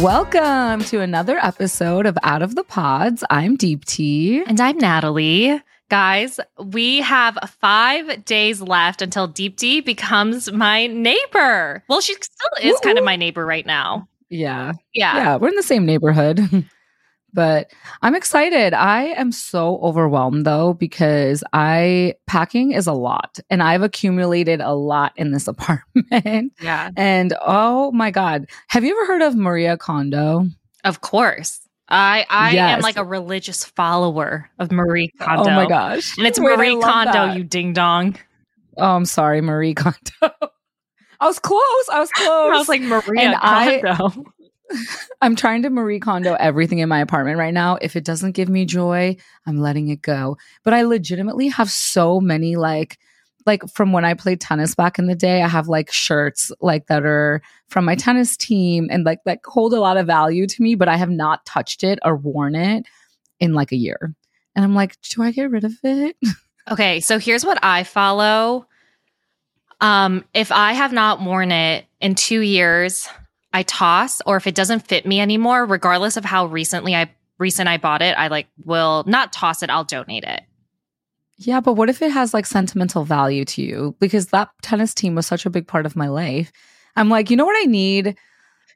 Welcome to another episode of Out of the Pods. I'm Deepti. And I'm Natalie. Guys, we have five days left until Deepti becomes my neighbor. Well, she still is Woo-woo. kind of my neighbor right now. Yeah. Yeah. Yeah, we're in the same neighborhood. but I'm excited. I am so overwhelmed though because I packing is a lot and I've accumulated a lot in this apartment. Yeah. and oh my god, have you ever heard of Maria Kondo? Of course. I I am like a religious follower of Marie Kondo. Oh my gosh. And it's Wait, Marie Kondo, that. you ding dong. Oh, I'm sorry, Marie Kondo. I was close. I was close. I was like Maria And I- Kondo. I'm trying to Marie Kondo everything in my apartment right now. If it doesn't give me joy, I'm letting it go. But I legitimately have so many like like from when I played tennis back in the day, I have like shirts like that are from my tennis team and like that hold a lot of value to me, but I have not touched it or worn it in like a year. And I'm like, do I get rid of it? Okay, so here's what I follow. Um, if I have not worn it in two years, I toss, or if it doesn't fit me anymore, regardless of how recently I recent I bought it, I like will not toss it, I'll donate it. Yeah, but what if it has like sentimental value to you? Because that tennis team was such a big part of my life. I'm like, you know what I need?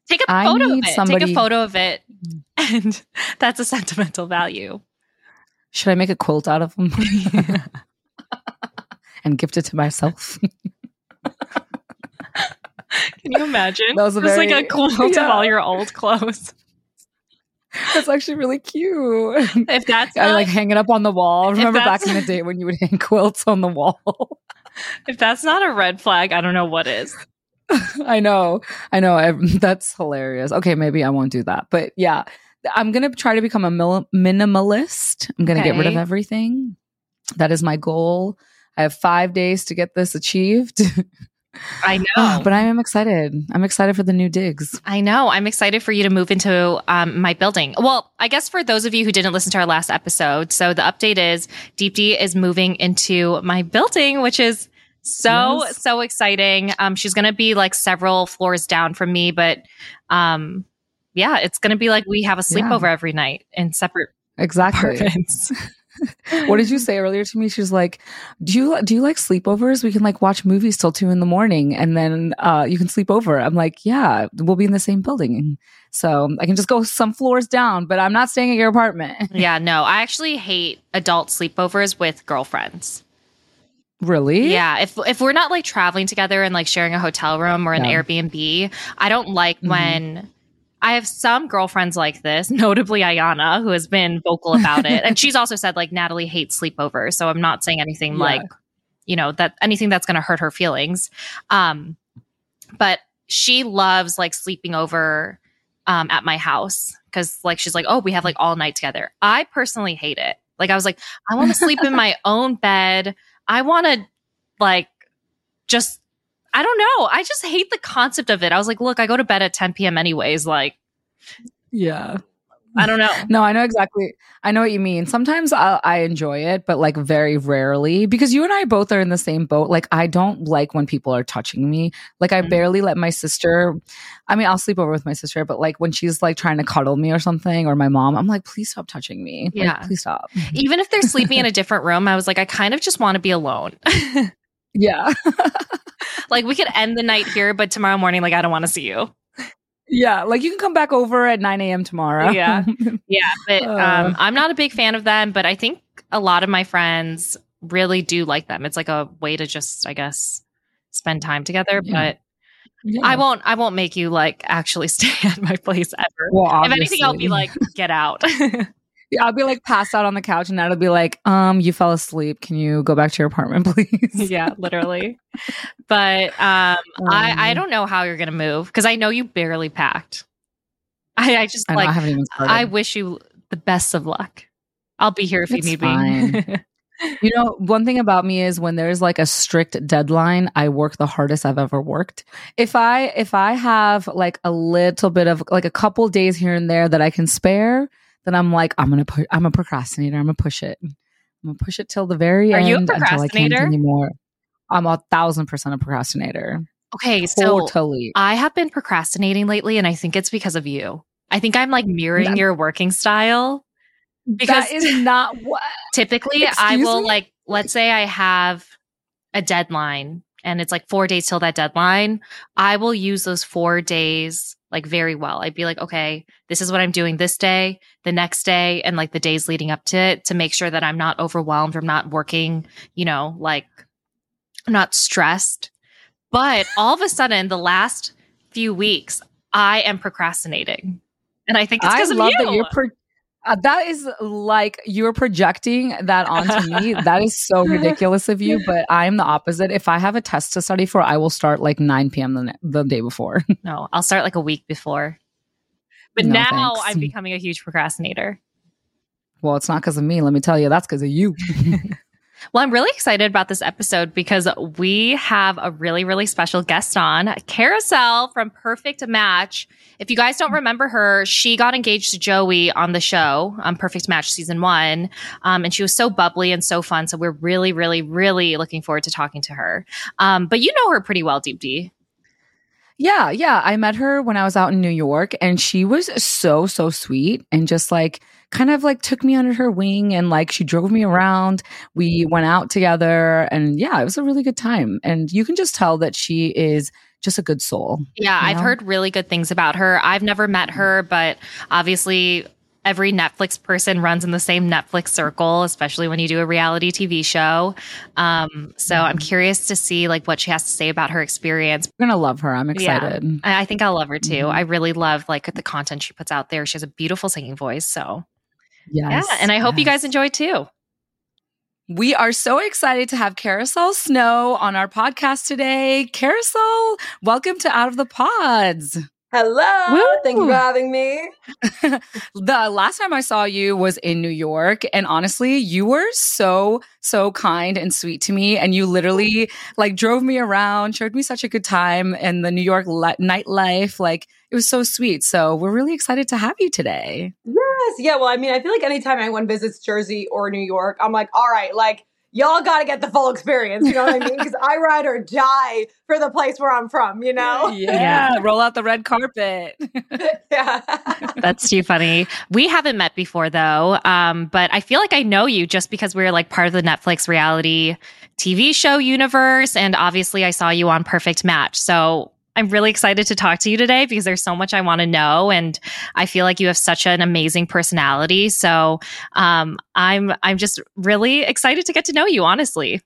Take a photo of it. Take a photo of it, and that's a sentimental value. Should I make a quilt out of them and gift it to myself? Can you imagine? That was a Just like a quilt Yeah. of all your old clothes. That's actually really cute. If that's I not, like hang it up on the wall. Remember back in the day when you would hang quilts on the wall? if that's not a red flag, I don't know what is. I know. I know. I, that's hilarious. Okay, maybe I won't do that. But yeah, I'm going to try to become a mil- minimalist. I'm going to get rid of everything. That is my goal. I have five days to get this achieved. I know. but I am excited. I'm excited for the new digs. I know. I'm excited for you to move into um, my building. Well, I guess for those of you who didn't listen to our last episode, so the update is Deepti is moving into my building, which is so Yes. so exciting. Um, she's gonna be like several floors down from me, but um, yeah, it's gonna be like we have a Yeah. sleepover every night in separate Exactly. what did you say earlier to me? She was like, "Do you do you like sleepovers? We can like watch movies till two in the morning, and then uh, you can sleep over." I'm like, "Yeah, we'll be in the same building, so I can just go some floors down, but I'm not staying at your apartment." yeah, no, I actually hate adult sleepovers with girlfriends. really? Yeah, if if we're not like traveling together and like sharing a hotel room or an Yeah. Airbnb, I don't like Mhm. when I have some girlfriends like this, notably Ayana, who has been vocal about it. and she's also said like Natalie hates sleepovers, so I'm not saying anything Yeah. like you know that anything that's going to hurt her feelings. Um but she loves like sleeping over um at my house cuz like she's like, "Oh, we have like all night together." I personally hate it. Like I was like, "I want to sleep in my own bed." I want to like just I don't know. I just hate the concept of it. I was like, look, I go to bed at 10 p.m. anyways. Like, yeah. I don't know. No, I know exactly. I know what you mean. Sometimes I, I enjoy it, but like very rarely because you and I both are in the same boat. Like I don't like when people are touching me. Like I Mhm. barely let my sister. I mean, I'll sleep over with my sister, but like when she's like trying to cuddle me or something, or my mom, I'm like, please stop touching me. Like, Yeah. please stop. Even if they're sleeping in a different room, I was like, I kind of just want to be alone. Yeah, like, we could end the night here, but tomorrow morning, like, I don't want to see you. yeah. Like you can come back over at 9 a.m. tomorrow. Yeah. Yeah. But Uh. um, I'm not a big fan of them, but I think a lot of my friends really do like them. It's like a way to just, I guess, spend time together. Yeah. But Yeah. I won't, I won't make you like actually stay at my place ever. Well, if anything, I'll be like, get out. Yeah, I'll be like passed out on the couch, and that'll be like, um, you fell asleep. Can you go back to your apartment, please? yeah, literally. But um, I I Um, don't know how you're gonna move because I know you barely packed. I I just I, know, I like haven't even started. I wish you the best of luck. I'll be here if It's you need me. You know, one thing about me is when there's like a strict deadline, I work the hardest I've ever worked. If I if I have like a little bit of like a couple days here and there that I can spare, then I'm like I'm gonna put I'm a procrastinator. I'm gonna push it. I'm gonna push it till the very Are end you a until I can't anymore. I'm a thousand percent a procrastinator. okay, so Totally. I have been procrastinating lately, and I think it's because of you. I think I'm like mm, mirroring That- your working style. Because that is not what. typically I will me? like let's say I have a deadline and it's like 4 days till that deadline, I will use those 4 days like very well. I'd be like, okay, this is what I'm doing this day, the next day and like the days leading up to it to make sure that I'm not overwhelmed, I'm not working, you know, like I'm not stressed. But all of a sudden the last few weeks I am procrastinating. And I think it's I because of love you. that you're. Pro- uh, that is like you're projecting that onto me. That is so ridiculous of you, but I'm the opposite. If I have a test to study for, I will start like 9 p.m. the, the day before. No, I'll start like a week before. But No, now thanks. I'm becoming a huge procrastinator. well, it's not because of me. Let me tell you, that's because of you. Well, I'm really excited about this episode because we have a really, really special guest on, Kariselle from Perfect Match. If you guys don't remember her, she got engaged to Joey on the show, um, Perfect Match season one. Um, and she was so bubbly and so fun. So we're really, really, really looking forward to talking to her. Um, but you know her pretty well, Deepti. Yeah, yeah. I met her when I was out in New York and she was so, so sweet and just like kind of like took me under her wing and like she drove me around. We went out together and yeah, it was a really good time. And you can just tell that she is just a good soul. Yeah, I've know? heard really good things about her. I've never met her, but obviously every Netflix person runs in the same Netflix circle, especially when you do a reality TV show. Um, so I'm curious to see like what she has to say about her experience. We're going to love her. I'm excited. I I think I'll love her too. Mhm. I really love like the content she puts out there. She has a beautiful singing voice. So Yes. yeah, and I hope you guys enjoy too. We are so excited to have Kariselle Snow on our podcast today. Kariselle, welcome to Out of the Pods. Hello. Woo! Thank you for having me. the last time I saw you was in New York, and honestly, you were so so kind and sweet to me, and you literally like drove me around, showed me such a good time, and the New York li- nightlife, like it was so sweet. So we're really excited to have you today. Yes. Yeah. Well, I mean, I feel like anytime anyone visits Jersey or New York, I'm like, all right, like, y'all got to get the full experience. You know what I mean? Because I ride or die for the place where I'm from, you know? yeah, roll out the red carpet. yeah. That's too funny. We haven't met before though, um, but I feel like I know you just because we're like part of the Netflix reality TV show universe, and obviously I saw you on Perfect Match. So I'm really excited to talk to you today because there's so much I want to know, and I feel like you have such an amazing personality. So um, I'm I'm just really excited to get to know you. Honestly,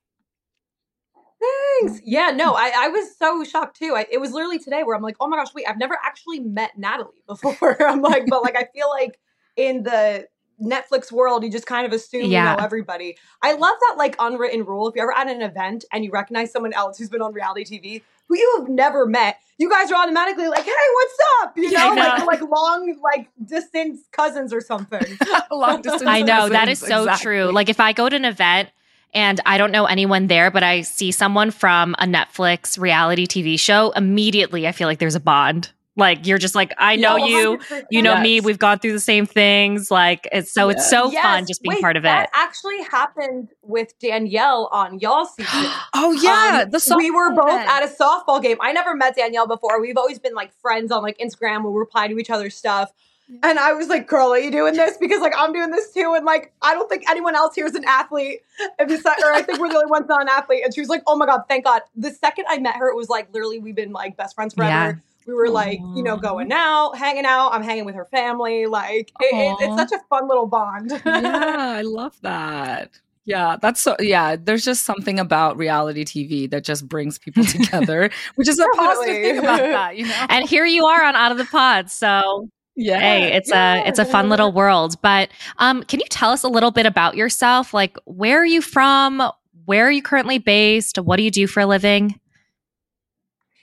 Thanks. Yeah, no, I, I was so shocked too. I, it was literally today where I'm like, oh my gosh, wait, I've never actually met Natalie before. I'm like, but like, I feel like in the Netflix world, you just kind of assume Yeah. you know everybody. I love that like unwritten rule. If you're ever at an event and you recognize someone else who's been on reality TV who you have never met, you guys are automatically like, hey, what's up? You I know, like know. like long, like distant cousins or something. Long distance I know that is so exactly. true. Like if I go to an event and I don't know anyone there, but I see someone from a Netflix reality TV show, immediately I feel like there's a bond. Like you're just like, I know Yeah, you, you know me, we've gone through the same things. Like it's so it's so Yes. fun just being Wait, part of that it. actually happened with Danielle on y'all season. oh yeah, Um, the we were both event. at a softball game. I never met Danielle before. We've always been like friends on like Instagram where we reply to each other's stuff. And I was like, "Girl, are you doing this?" Because like I'm doing this too, and like I don't think anyone else here is an athlete. And besides, or I think we're the only ones not an athlete. And she was like, "Oh my god, thank God!" The second I met her, it was like literally we've been like best friends forever. Yeah. We were like, you know, going out, hanging out. I'm hanging with her family. Like it, it, it's such a fun little bond. yeah, I love that. Yeah, that's so. Yeah, there's just something about reality TV that just brings people together, which is a positive thing about that, you know. And here you are on Out of the Pod. So yeah, hey, it's a it's a fun Yeah. little world. But um, can you tell us a little bit about yourself? Like where are you from? Where are you currently based? What do you do for a living?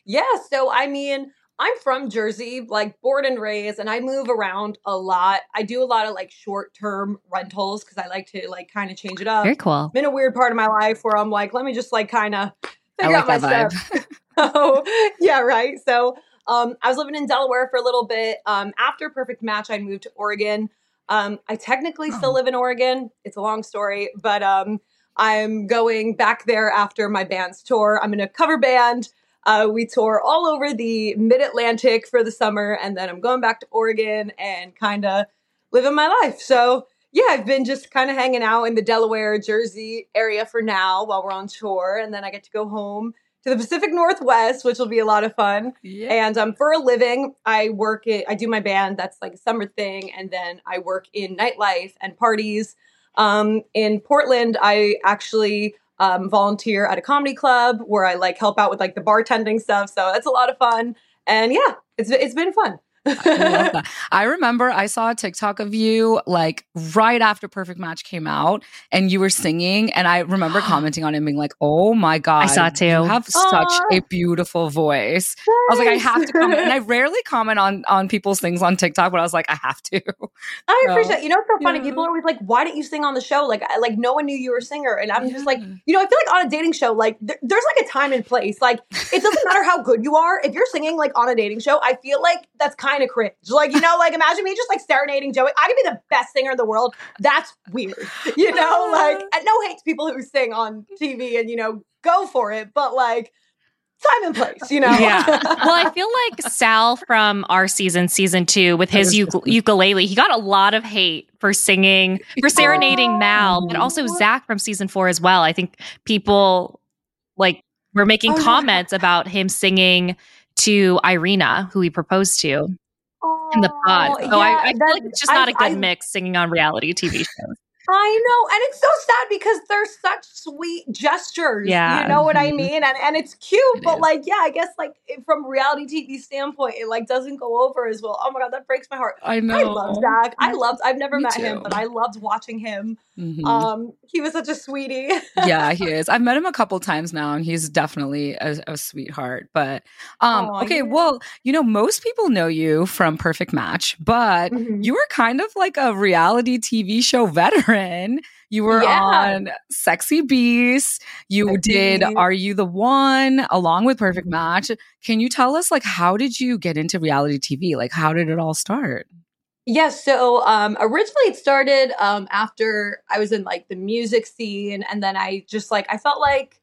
Yeah, so I mean, I'm from Jersey, like born and raised, and I move around a lot. I do a lot of like short term rentals because I like to like kind of change it up. Very cool. I'm in a weird part of my life where I'm like, let me just like kind of figure like out my stuff. so, yeah, right. So, um, I was living in Delaware for a little bit. Um, after Perfect Match, I moved to Oregon. Um, I technically Oh. still live in Oregon. It's a long story, but um, I'm going back there after my band's tour. I'm in a cover band. Uh, we tour all over the mid Atlantic for the summer, and then I'm going back to Oregon and kind of living my life. So, yeah, I've been just kind of hanging out in the Delaware, Jersey area for now while we're on tour, and then I get to go home to the Pacific Northwest, which will be a lot of fun. Yeah. And um, for a living, I work it. I do my band. That's like a summer thing, and then I work in nightlife and parties. Um, in Portland, I actually um, volunteer at a comedy club where I like help out with like the bartending stuff. So that's a lot of fun. And yeah, it's it's been fun. I. I remember I saw a TikTok of you like right after Perfect Match came out and you were singing. And I remember commenting on it and being like, oh my God. I saw it too. You have such a beautiful voice. I was like, I have to comment. And I rarely comment on on people's things on TikTok, but I was like, I have to. I So, appreciate. You know, it's so funny. yeah. People are always like, "Why didn't you sing on the show?" Like, I, like no one knew you were a singer, and I'm just like, you know, I feel like on a dating show, like there, there's like a time and place. Like, it doesn't matter how good you are. If you're singing like on a dating show, I feel like that's kind of cringe. Like, you know, like imagine me just like serenading Joey. I could be the best singer in the world. That's weird. You know, like, and no hate to people who sing on TV, and you know, go for it. But like, time and place. You know. Yeah. well, I feel like Sal from our season, season two, with his uk- ukulele, he got a lot of hate for singing, for serenading Mal, but oh. also Zach from season four as well. I think people like were making Oh, yeah. comments about him singing to Irina, who he proposed to in the pod. Oh, so I, I feel like it's just not a good I, mix singing on reality TV shows. I know, and it's so sad because they're such sweet gestures. Yeah. you know what I Mhm. mean, and and it's cute, It but is. like, yeah, I guess like from reality TV standpoint, it like doesn't go over as well. Oh my god, that breaks my heart. I know. I love Zach. I loved. I've never Me met him, but I loved watching him. Mhm. Um, he was such a sweetie. yeah, he is. I've met him a couple times now, and he's definitely a, a sweetheart. But um, Aw, okay, yeah. well, you know, most people know you from Perfect Match, but Mhm. you were kind of like a reality TV show veteran. You were Yeah. on Sexy Beast. You Sexy did. Are You the One along with Perfect Match. Can you tell us like how did you get into reality TV? Like how did it all start? Yes. so um, originally it started um, after I was in like the music scene, and then I just like I felt like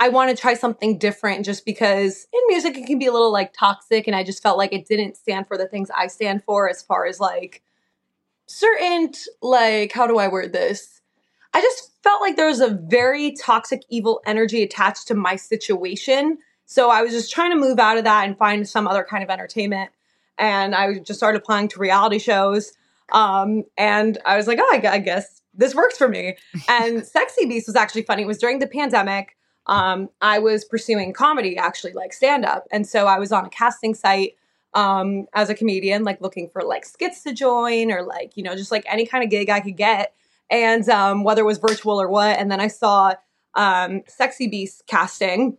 I want to try something different, just because in music it can be a little like toxic, and I just felt like it didn't stand for the things I stand for as far as like certain like how do I word this? I just felt like there was a very toxic, evil energy attached to my situation. So I was just trying to move out of that and find some other kind of entertainment and I just started applying to reality shows. Um, and I was like, oh, I, I guess this works for me. And Sexy Beast was actually funny. It was during the pandemic. Um, I was pursuing comedy, actually, like stand up. And so I was on a casting site um, as a comedian, like looking for like skits to join or like, you know, just like any kind of gig I could get. And um, whether it was virtual or what. And then I saw um, Sexy Beast casting.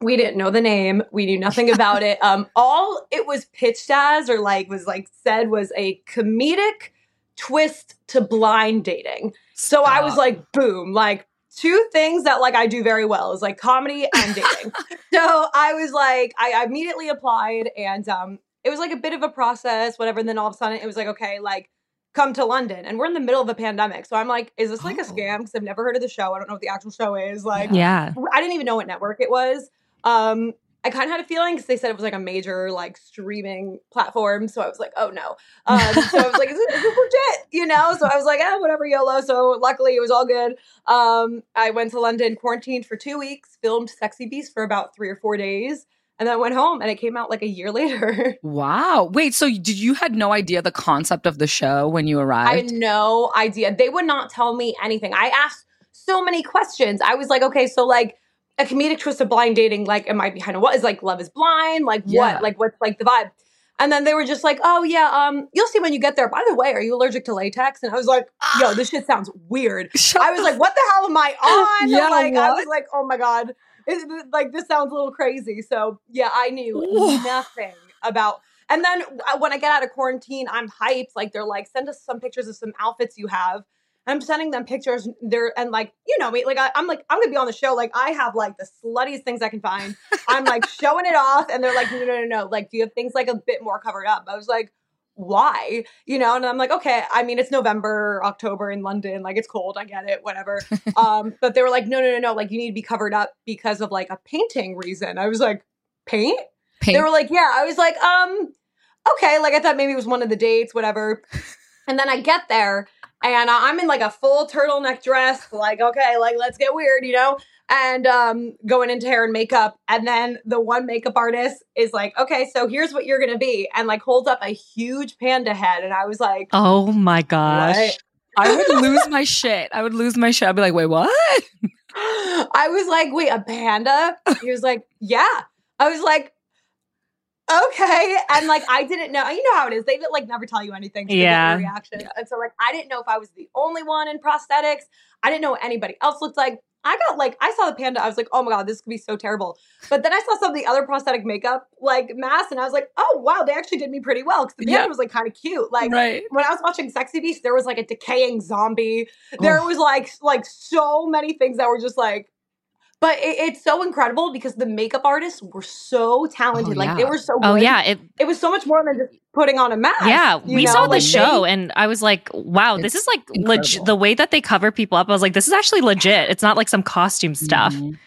We didn't know the name. We knew nothing about it. Um all it was pitched as or like was like said was a comedic twist to blind dating. So i was like boom like two things that like i do very well is like comedy and dating. So i was like I, I immediately applied and um it was like a bit of a process whatever and then all of a sudden it was like okay like come to london and we're in the middle of a pandemic so i'm like is this like a Oh. scam because i've never heard of the show i don't know what the actual show is like Yeah. I didn't even know what network it was. Um, I kind of had a feeling because they said it was like a major like streaming platform. So I was like, oh no. Um, so I was like, is this, is this legit? You know? So I was like, ah, whatever, YOLO. So luckily it was all good. Um, I went to London, quarantined for two weeks, filmed Sexy Beast for about three or four days, and then went home and it came out like a year later. Wow. Wait, so did you had no idea the concept of the show when you arrived? I had no idea. They would not tell me anything. I asked so many questions. I was like, okay, so like a comedic twist of blind dating, like am I behind a what is like love is blind? Like Yeah. what? Like what's like the vibe? And then they were just like, oh yeah, um, you'll see when you get there. By the way, are you allergic to latex? And I was like, yo, this shit sounds weird. I was like, what the hell am I on? Yeah, like I was like, oh my god, It- like this sounds a little crazy. So yeah, I knew nothing about. And then uh, when I get out of quarantine, I'm hyped. Like they're like, send us some pictures of some outfits you have. I'm sending them pictures. They're and like you know me, like I, I'm like I'm gonna be on the show. Like I have like the sluttiest things I can find. I'm like showing it off, and they're like, no, no, no, no. Like, do you have things like a bit more covered up? I was like, why? You know, and I'm like, okay. I mean, it's November, October in London. Like, it's cold. I get it. Whatever. um, but they were like, no, no, no, no. Like, you need to be covered up because of like a painting reason. I was like, paint. Paint. They were like, yeah. I was like, um, okay. Like I thought maybe it was one of the dates, whatever. And then I get there and I'm in like a full turtleneck dress, like, okay, like let's get weird, you know? And um going into hair and makeup. And then the one makeup artist is like, okay, so here's what you're gonna be, and like holds up a huge panda head. And I was like, Oh my gosh. What? I would lose my shit. I would lose my shit. I'd be like, wait, what? I was like, wait, a panda? He was like, yeah. I was like, okay. And like, I didn't know. You know how it is. They like never tell you anything. So Yeah. yeah. Reaction. And so like, I didn't know if I was the only one in prosthetics. I didn't know what anybody else looked like. I got like, I saw the panda. I was like, oh my God, this could be so terrible. But then I saw some of the other prosthetic makeup like masks and I was like, oh wow, they actually did me pretty well. Cause the panda Yeah. was like kind of cute. Like, right. when I was watching Sexy Beast, there was like a decaying zombie. There Oh. was like like so many things that were just like. But it, it's so incredible because the makeup artists were so talented. Oh, like they were so. good. Oh yeah, it it was so much more than just putting on a mask. yeah, we know? saw the show they- and I was like, wow, this is like legit the way that they cover people up. I was like, this is actually legit. It's not like some costume stuff. Mhm.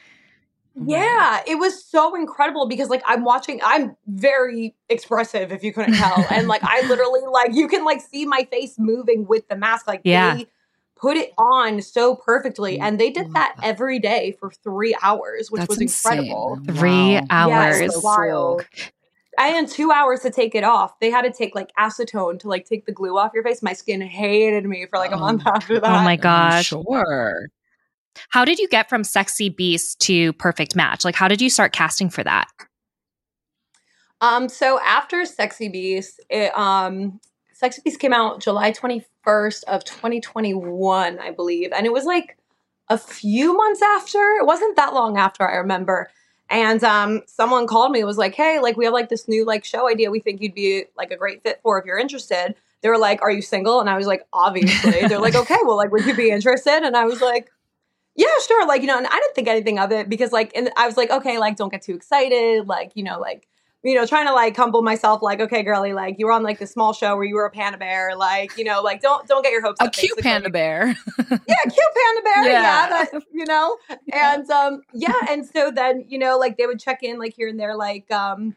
Yeah, it was so incredible because like I'm watching I'm very expressive if you couldn't tell. and like I literally like you can like see my face moving with the mask. Like Yeah. they put it on so perfectly. And they did that that. every day for three hours, which That's was insane. incredible. Three Wow. hours. Yes, wild. I had two hours to take it off. They had to take like acetone to like take the glue off your face. My skin hated me for like a Oh. month after that. Oh my I'm gosh. Sure. How did you get from Sexy Beast to Perfect Match? Like, how did you start casting for that? Um, so after Sexy Beast, it, um, Sexy Beast came out July 21st of 2021, I believe. And it was like a few months after. It wasn't that long after, I remember. And um, someone called me, was like, hey, like we have like this new like show idea we think you'd be like a great fit for if you're interested. They were like, are you single? And I was like, obviously. They're like, okay, well, like, would you be interested? And I was like, yeah, sure. Like, you know, and I didn't think anything of it because like, and I was like, okay, like, don't get too excited. Like, you know, like, you know, trying to like humble myself, like, okay, girly, like you were on like the small show where you were a panda bear, like, you know, like don't don't get your hopes A up. A cute panda bear. Yeah, cute panda bear. Yeah. Yeah, that, you know, and um, yeah, and so then you know, like they would check in like here and there, like um,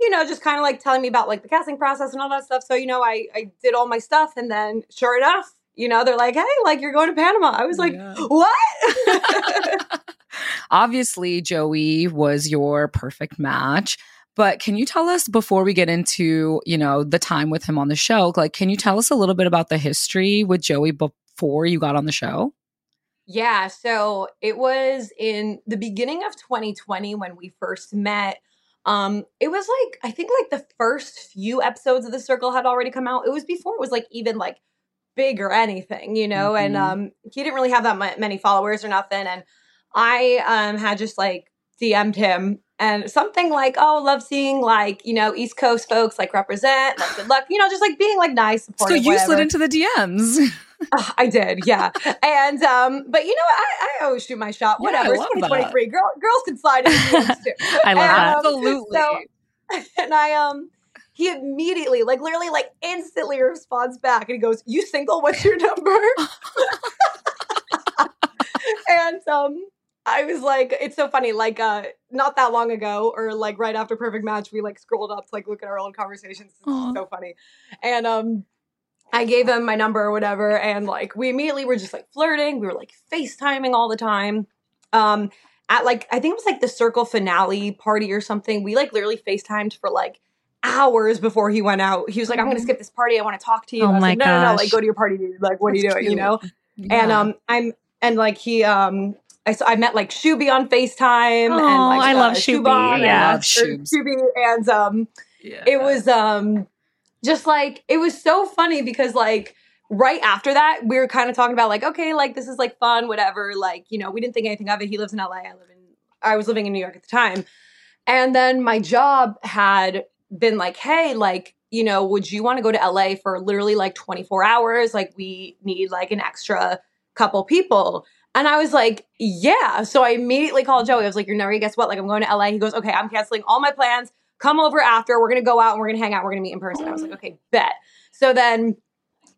you know, just kind of like telling me about like the casting process and all that stuff. So you know, I I did all my stuff, and then sure enough, you know, they're like, hey, like you're going to Panama. I was like, Yeah. what? Obviously, Joey was your perfect match. But can you tell us before we get into, you know, the time with him on the show, like can you tell us a little bit about the history with Joey before you got on the show? Yeah, so it was in the beginning of 2020 when we first met. Um, it was like I think like the first few episodes of the circle had already come out. It was before it was like even like big or anything, you know. And Mhm. um, he didn't really have that many followers or nothing. And I um had just like DM'd him and something like, "Oh, love seeing like you know East Coast folks like represent, like good luck, you know, just like being like nice, So supportive." you slid into the DMs. Ugh, I did, yeah. and um, but you know? I, I always shoot my shot. Yeah, Whatever. it's love 2023. Girl, girls can slide into DMs too. I love And, that. um, Absolutely. so- and I um he immediately, like literally, like instantly responds back and he goes, You single? What's your number? and um I was like, it's so funny, like uh not that long ago, or like right after Perfect Match, we like scrolled up to like look at our old conversations. It's so funny. And um I gave him my number or whatever, and like we immediately were just like flirting. We were like FaceTiming all the time. Um at like I think it was like the circle finale party or something. We like literally FaceTimed for like hours before he went out. He was like, I'm gonna Mhm. skip this party. I want to talk to you. Oh I was my like, no, no, no, gosh. like go to your party, dude. Like, what are you That's doing? You cute. know? And um I'm and like he um I saw I met like Shuby on FaceTime and like I love uh, Shuby, Shubon and, yeah. uh, Love Shubes. Shuby and um Yeah. it was um just like it was so funny because like right after that we were kind of talking about like okay like this is like fun whatever like you know we didn't think anything of it he lives in LA I live in I was living in New York at the time and then my job had been like hey like you know would you want to go to LA for literally like 24 hours like we need like an extra couple people and I was like, yeah. So I immediately called Joey. I was like, you're never gonna guess what? Like, I'm going to LA. He goes, okay, I'm canceling all my plans. Come over after. We're gonna go out and we're gonna hang out. We're gonna meet in person. I was like, okay, bet. So then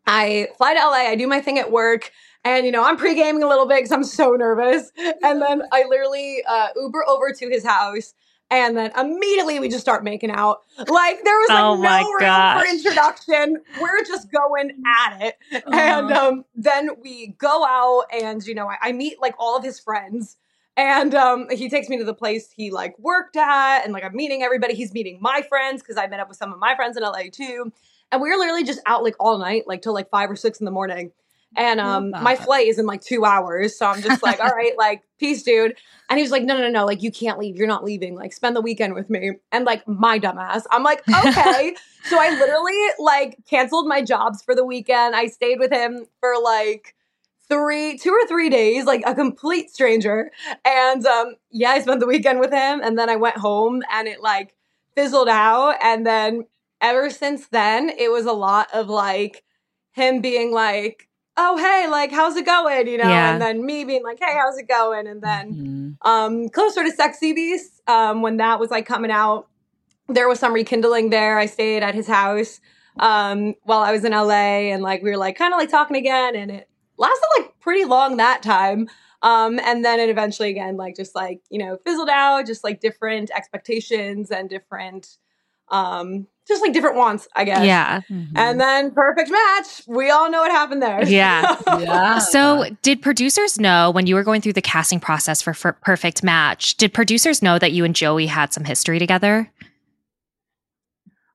I fly to LA. I do my thing at work. And you know, I'm pre-gaming a little bit because I'm so nervous. And then I literally uh, Uber over to his house. And then immediately we just start making out. Like there was like Oh no room gosh. for introduction. We're just going at it. And Uh-huh. um, then we go out and you know, I, I meet like all of his friends. And um, he takes me to the place he like worked at, and like I'm meeting everybody. He's meeting my friends because I met up with some of my friends in LA too. And we were literally just out like all night, like till like five or six in the morning. And um, my flight is in like two hours, so I'm just like, all right, like peace, dude. And he was like, no, no, no, no, like you can't leave. You're not leaving. Like spend the weekend with me. And like my dumbass, I'm like, okay. so I literally like canceled my jobs for the weekend. I stayed with him for like three, two or three days, like a complete stranger. And um, yeah, I spent the weekend with him, and then I went home, and it like fizzled out. And then ever since then, it was a lot of like him being like, "Oh hey, like how's it going?" You know, Yeah. and then me being like, "Hey, how's it going?" And then Mhm. um closer to sexy beast um when that was like coming out there was some rekindling there i stayed at his house um while i was in la and like we were like kind of like talking again and it lasted like pretty long that time um and then it eventually again like just like you know fizzled out just like different expectations and different um just like different wants i guess Yeah. Mhm. and then perfect match we all know what happened there Yeah. yeah. So, did producers know when you were going through the casting process for, for Perfect Match? Did producers know that you and Joey had some history together?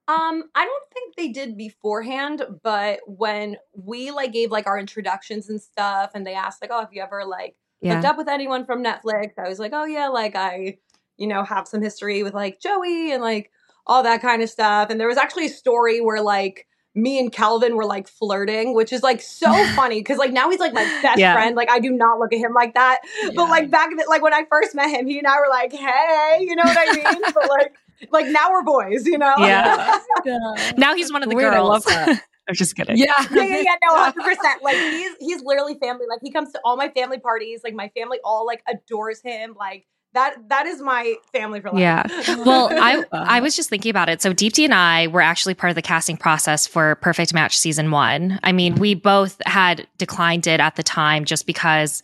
Um, I don't think they did beforehand, but when we like gave like our introductions and stuff, and they asked like, "Oh, have you ever like hooked up with anyone from Netflix?" I was like, "Oh yeah, like I, you know, have some history with like Joey and like all that kind of stuff." And there was actually a story where like me and Calvin were like flirting, which is like so funny because like now he's like my best Yeah. friend. Like I do not look at him like that, but like back then, like when I first met him, he and I were like, "Hey," you know what I mean? but like, like now we're boys, you know? Yeah. yeah. Now he's one of the Wait, I girls. love that. I'm just kidding. Yeah. yeah, yeah, yeah, no, hundred percent. Like he's he's literally family. Like he comes to all my family parties. Like my family all like adores him. Like that that is my family for life. Yeah. Well, I. I was just thinking about it. So Deepti and I were actually part of the casting process for Perfect Match season one. I mean, we both had declined it at the time just because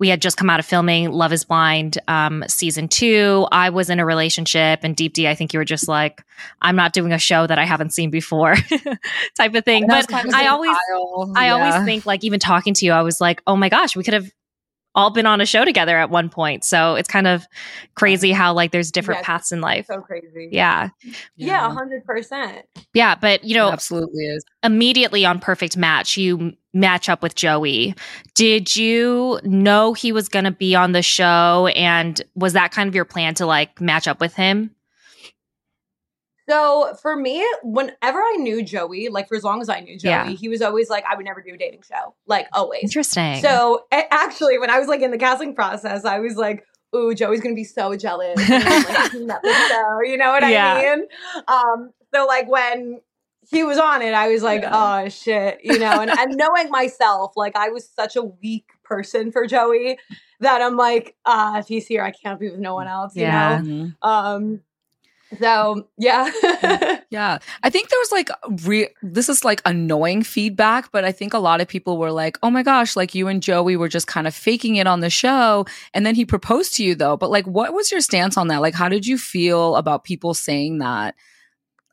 we had just come out of filming Love Is Blind um, season two. I was in a relationship, and Deepti, I think you were just like, I'm not doing a show that I haven't seen before, type of thing. And But I always style. I Yeah. always think like even talking to you, I was like, oh my gosh, we could have all been on a show together at one point. So it's kind of crazy how like there's different Yes. paths in life. so crazy. Yeah. yeah, hundred percent. Yeah. But you it know, absolutely is. immediately on Perfect Match, you match up with Joey. Did you know he was going to be on the show? And was that kind of your plan to like match up with him? So for me, whenever I knew Joey, like for as long as I knew Joey, Yeah. he was always like, I would never do a dating show. Like always. Interesting. So actually, when I was like in the casting process, I was like, "Ooh, Joey's gonna be so jealous." like, show, you know what Yeah. I mean? Um, so like when he was on it, I was like, Yeah. "Oh shit," you know. And, and knowing myself, like I was such a weak person for Joey that I'm like, "Ah, if he's here, I can't be with no one else." You Yeah. Mhm. Um. So yeah. Mm. Yeah. I think there was like re- this is like annoying feedback, but I think a lot of people were like, "Oh my gosh, like you and Joey were just kind of faking it on the show." And then he proposed to you though. But like what was your stance on that? Like how did you feel about people saying that?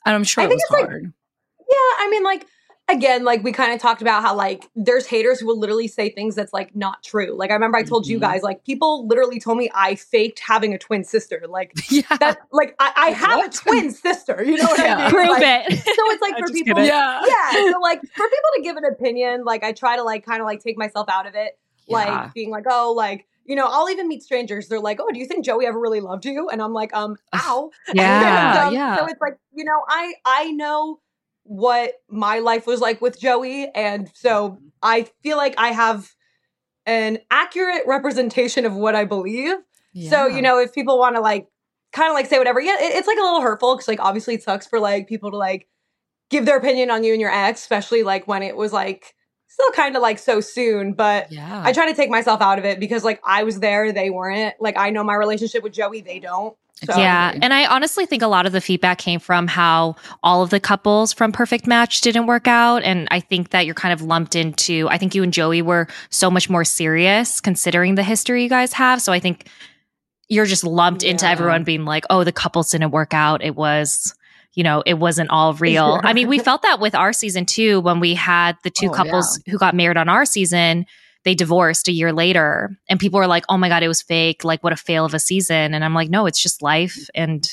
And I'm sure I it was it's, like, hard. Yeah, I mean, like again, like we kind of talked about how like there's haters who will literally say things that's like not true. Like I remember I told you Mhm. guys, like people literally told me I faked having a twin sister. Like yeah. that, like I, I Like, have what? a twin sister. You know what Yeah. I mean? Prove Like, it. So it's like for people, yeah. yeah. So like for people to give an opinion, like I try to like kind of like take myself out of it, like Yeah. being like, oh, like. You know, I'll even meet strangers. They're like, "Oh, do you think Joey ever really loved you?" And I'm like, "Um, ow." Yeah. And, yeah. So it's like, you know, I I know what my life was like with Joey, and so I feel like I have an accurate representation of what I believe. So you know, if people want to like kind of like say whatever, yeah, it, it's like a little hurtful because like obviously it sucks for like people to like give their opinion on you and your ex, especially like when it was like still kind of like so soon. But yeah. I try to take myself out of it because like I was there, they weren't. Like I know my relationship with Joey, they don't. So Yeah. And I honestly think a lot of the feedback came from how all of the couples from Perfect Match didn't work out. And I think that you're kind of lumped into, I think you and Joey were so much more serious considering the history you guys have. So I think you're just lumped into everyone being like, oh, the couples didn't work out. It was, you know, it wasn't all real. I mean, we felt that with our season too when we had the two Oh, couples who got married on our season. They divorced a year later, and people were like, "Oh my god, it was fake! Like, what a fail of a season!" And I'm like, "No, it's just life." And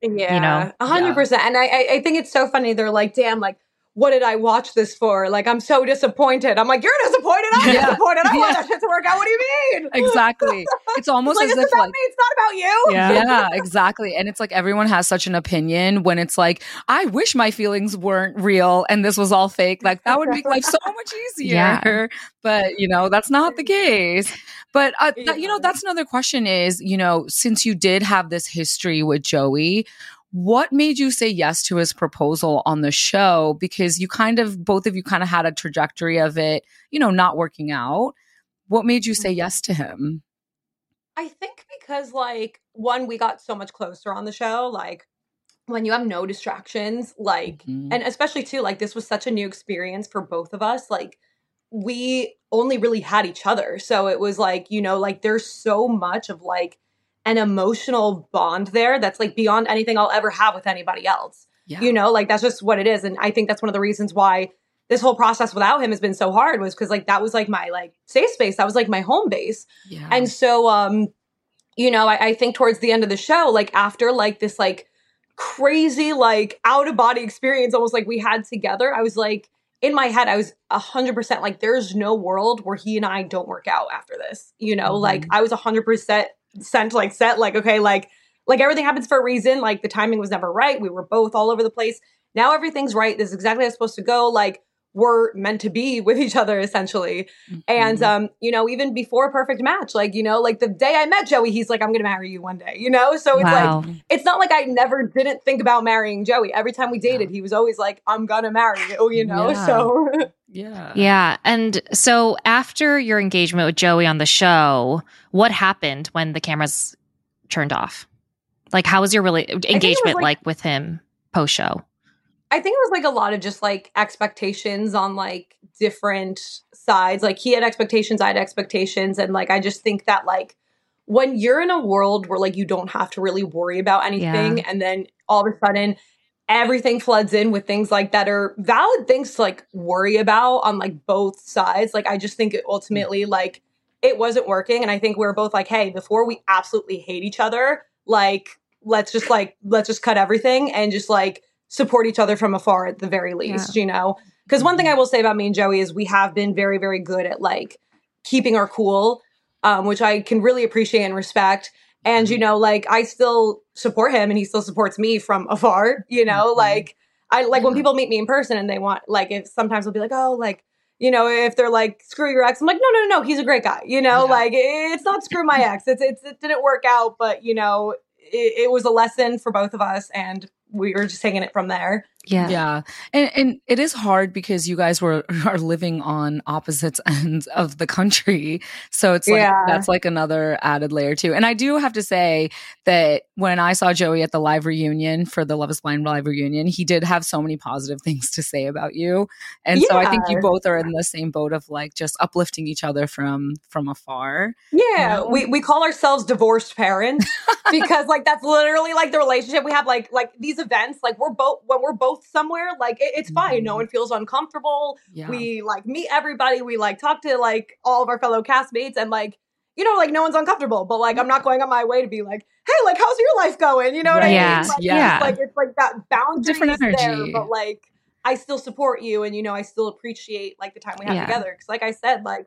Yeah, you know? a hundred percent. And I, I think it's so funny. They're like, "Damn, like, what did I watch this for? Like, I'm so disappointed." I'm like, "You're disappointed. I'm Yeah. disappointed. I want that shit to work out. What do you mean?" Exactly. It's almost like, as it's if about like me. It's not about you. yeah, exactly. And it's like everyone has such an opinion when it's like, I wish my feelings weren't real and this was all fake. Like that would make life so much easier. Yeah. But, you know, that's not the case. But, uh, that- you know, that's another question is, you know, since you did have this history with Joey, what made you say yes to his proposal on the show? Because you kind of, both of you kind of had a trajectory of it, you know, not working out. What made you say Mm-hmm. yes to him? I think because like one, we got so much closer on the show. Like when you have no distractions, like Mhm. and especially too, like this was such a new experience for both of us. Like we only really had each other. So it was like, you know, like there's so much of like an emotional bond there that's like beyond anything I'll ever have with anybody else. yeah. You know, like that's just what it is. And I think that's one of the reasons why this whole process without him has been so hard was because like that was like my like safe space. That was like my home base. yeah. And so, um, you know, I, I think towards the end of the show, like after like this like crazy like out of body experience, almost like we had together, I was like in my head, I was a hundred percent like there's no world where he and I don't work out after this. You know, like Mhm. I was a hundred percent sent like set like okay like like everything happens for a reason. Like the timing was never right. We were both all over the place. Now everything's right. This is exactly how it's supposed to go. Like we're meant to be with each other essentially. And Mhm. um, you know, even before perfect match, like, you know, like the day I met Joey, he's like, I'm gonna marry you one day, you know? So it's wow, like it's not like I never didn't think about marrying Joey. Every time we dated, he was always like, I'm gonna marry you, you know? Yeah. So yeah. yeah. And so after your engagement with Joey on the show, what happened when the cameras turned off? Like, how was your really was, engagement like- like with him post show? I think it was like a lot of just like expectations on like different sides. Like he had expectations, I had expectations. And like I just think that like when you're in a world where like you don't have to really worry about anything and then all of a sudden everything floods in with things like that are valid things to like worry about on like both sides. Like I just think it mm. ultimately like it wasn't working. And I think we are both like, hey, before we absolutely hate each other, like let's just like let's just cut everything and just like support each other from afar at the very least, you know? Because one thing I will say about me and Joey is we have been very, very good at like keeping our cool, um, which I can really appreciate and respect. And, you know, like I still support him and he still supports me from afar, you know, Mhm. like I like when people meet me in person and they want like if sometimes they'll be like, oh, like, you know, if they're like, screw your ex, I'm like, no, no, no, no, he's a great guy. You know, Yeah. like it's not screw my ex. It's, it's it didn't work out, but you know, it, it was a lesson for both of us and we were just taking it from there. Yeah. Yeah. And and it is hard because you guys were are living on opposite ends of the country. So it's like Yeah. that's like another added layer too. And I do have to say that when I saw Joey at the live reunion for the Love is Blind live reunion, he did have so many positive things to say about you. And so I think you both are in the same boat of like just uplifting each other from from afar. Yeah, know? we we call ourselves divorced parents because like that's literally like the relationship we have. Like like these events, like we're both when we're both somewhere, like it, it's fine. No Mhm. one feels uncomfortable. Yeah. We like meet everybody. We like talk to like all of our fellow castmates, and like you know, like no one's uncomfortable. But like I'm not going on my way to be like, hey, like how's your life going? You know what I mean? Yeah, Like, yeah. It's like it's like that boundary Different is there, energy. but like I still support you, and you know I still appreciate like the time we have Yeah. together. Because like I said, like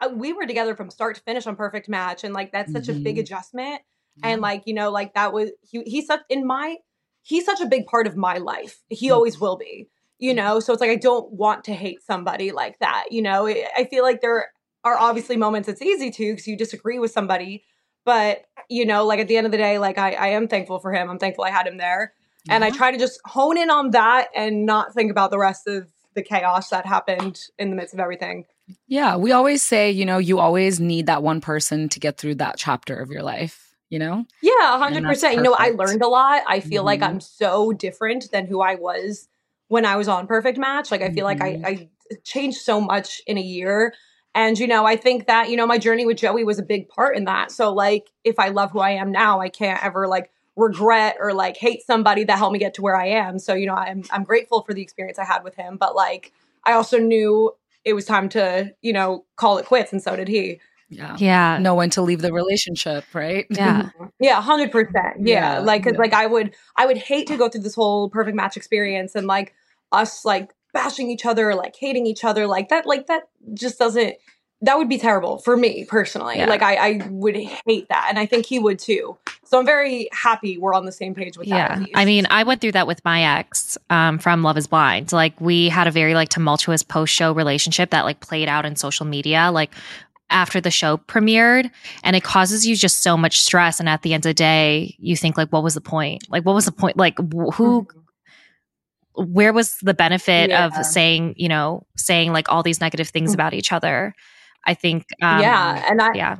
uh, we were together from start to finish on Perfect Match, and like that's such a big Mhm. adjustment. And like you know, like that was he. He's such in my. He's such a big part of my life. He Mhm. always will be. You know, so it's like I don't want to hate somebody like that. You know, I feel like there are obviously moments it's easy to because you disagree with somebody, but you know, like at the end of the day, like I, I am thankful for him. I'm thankful I had him there, and I try to just hone in on that and not think about the rest of the chaos that happened in the midst of everything. Yeah, we always say, you know, you always need that one person to get through that chapter of your life, you know? Yeah, a 100%. You know, I learned a lot. I feel like Mhm. I'm so different than who I was when I was on Perfect Match. Like I feel like I, Mhm. I changed so much in a year. And, you know, I think that, you know, my journey with Joey was a big part in that. So, like, if I love who I am now, I can't ever like regret or like hate somebody that helped me get to where I am. So, you know, I'm I'm grateful for the experience I had with him, but like I also knew it was time to, you know, call it quits and so did he. Yeah. Yeah. Know when to leave the relationship, right? Yeah. Yeah, hundred percent. Yeah, Yeah, like, cause yeah. like I would, I would hate to go through this whole perfect match experience and like us like bashing each other, like hating each other, like that, like that just doesn't. That would be terrible for me personally. Yeah. Like I, I would hate that, and I think he would too. So I'm very happy we're on the same page with that. Yeah. at. I mean, I went through that with my ex um, from Love is Blind. Like, we had a very like tumultuous post show relationship that like played out in social media. Like, after the show premiered and it causes you just so much stress and at the end of the day you think like what was the point like what was the point like wh- who mm-hmm. where was the benefit Yeah. of saying you know saying like all these negative things mm-hmm. about each other i think um yeah, and I, yeah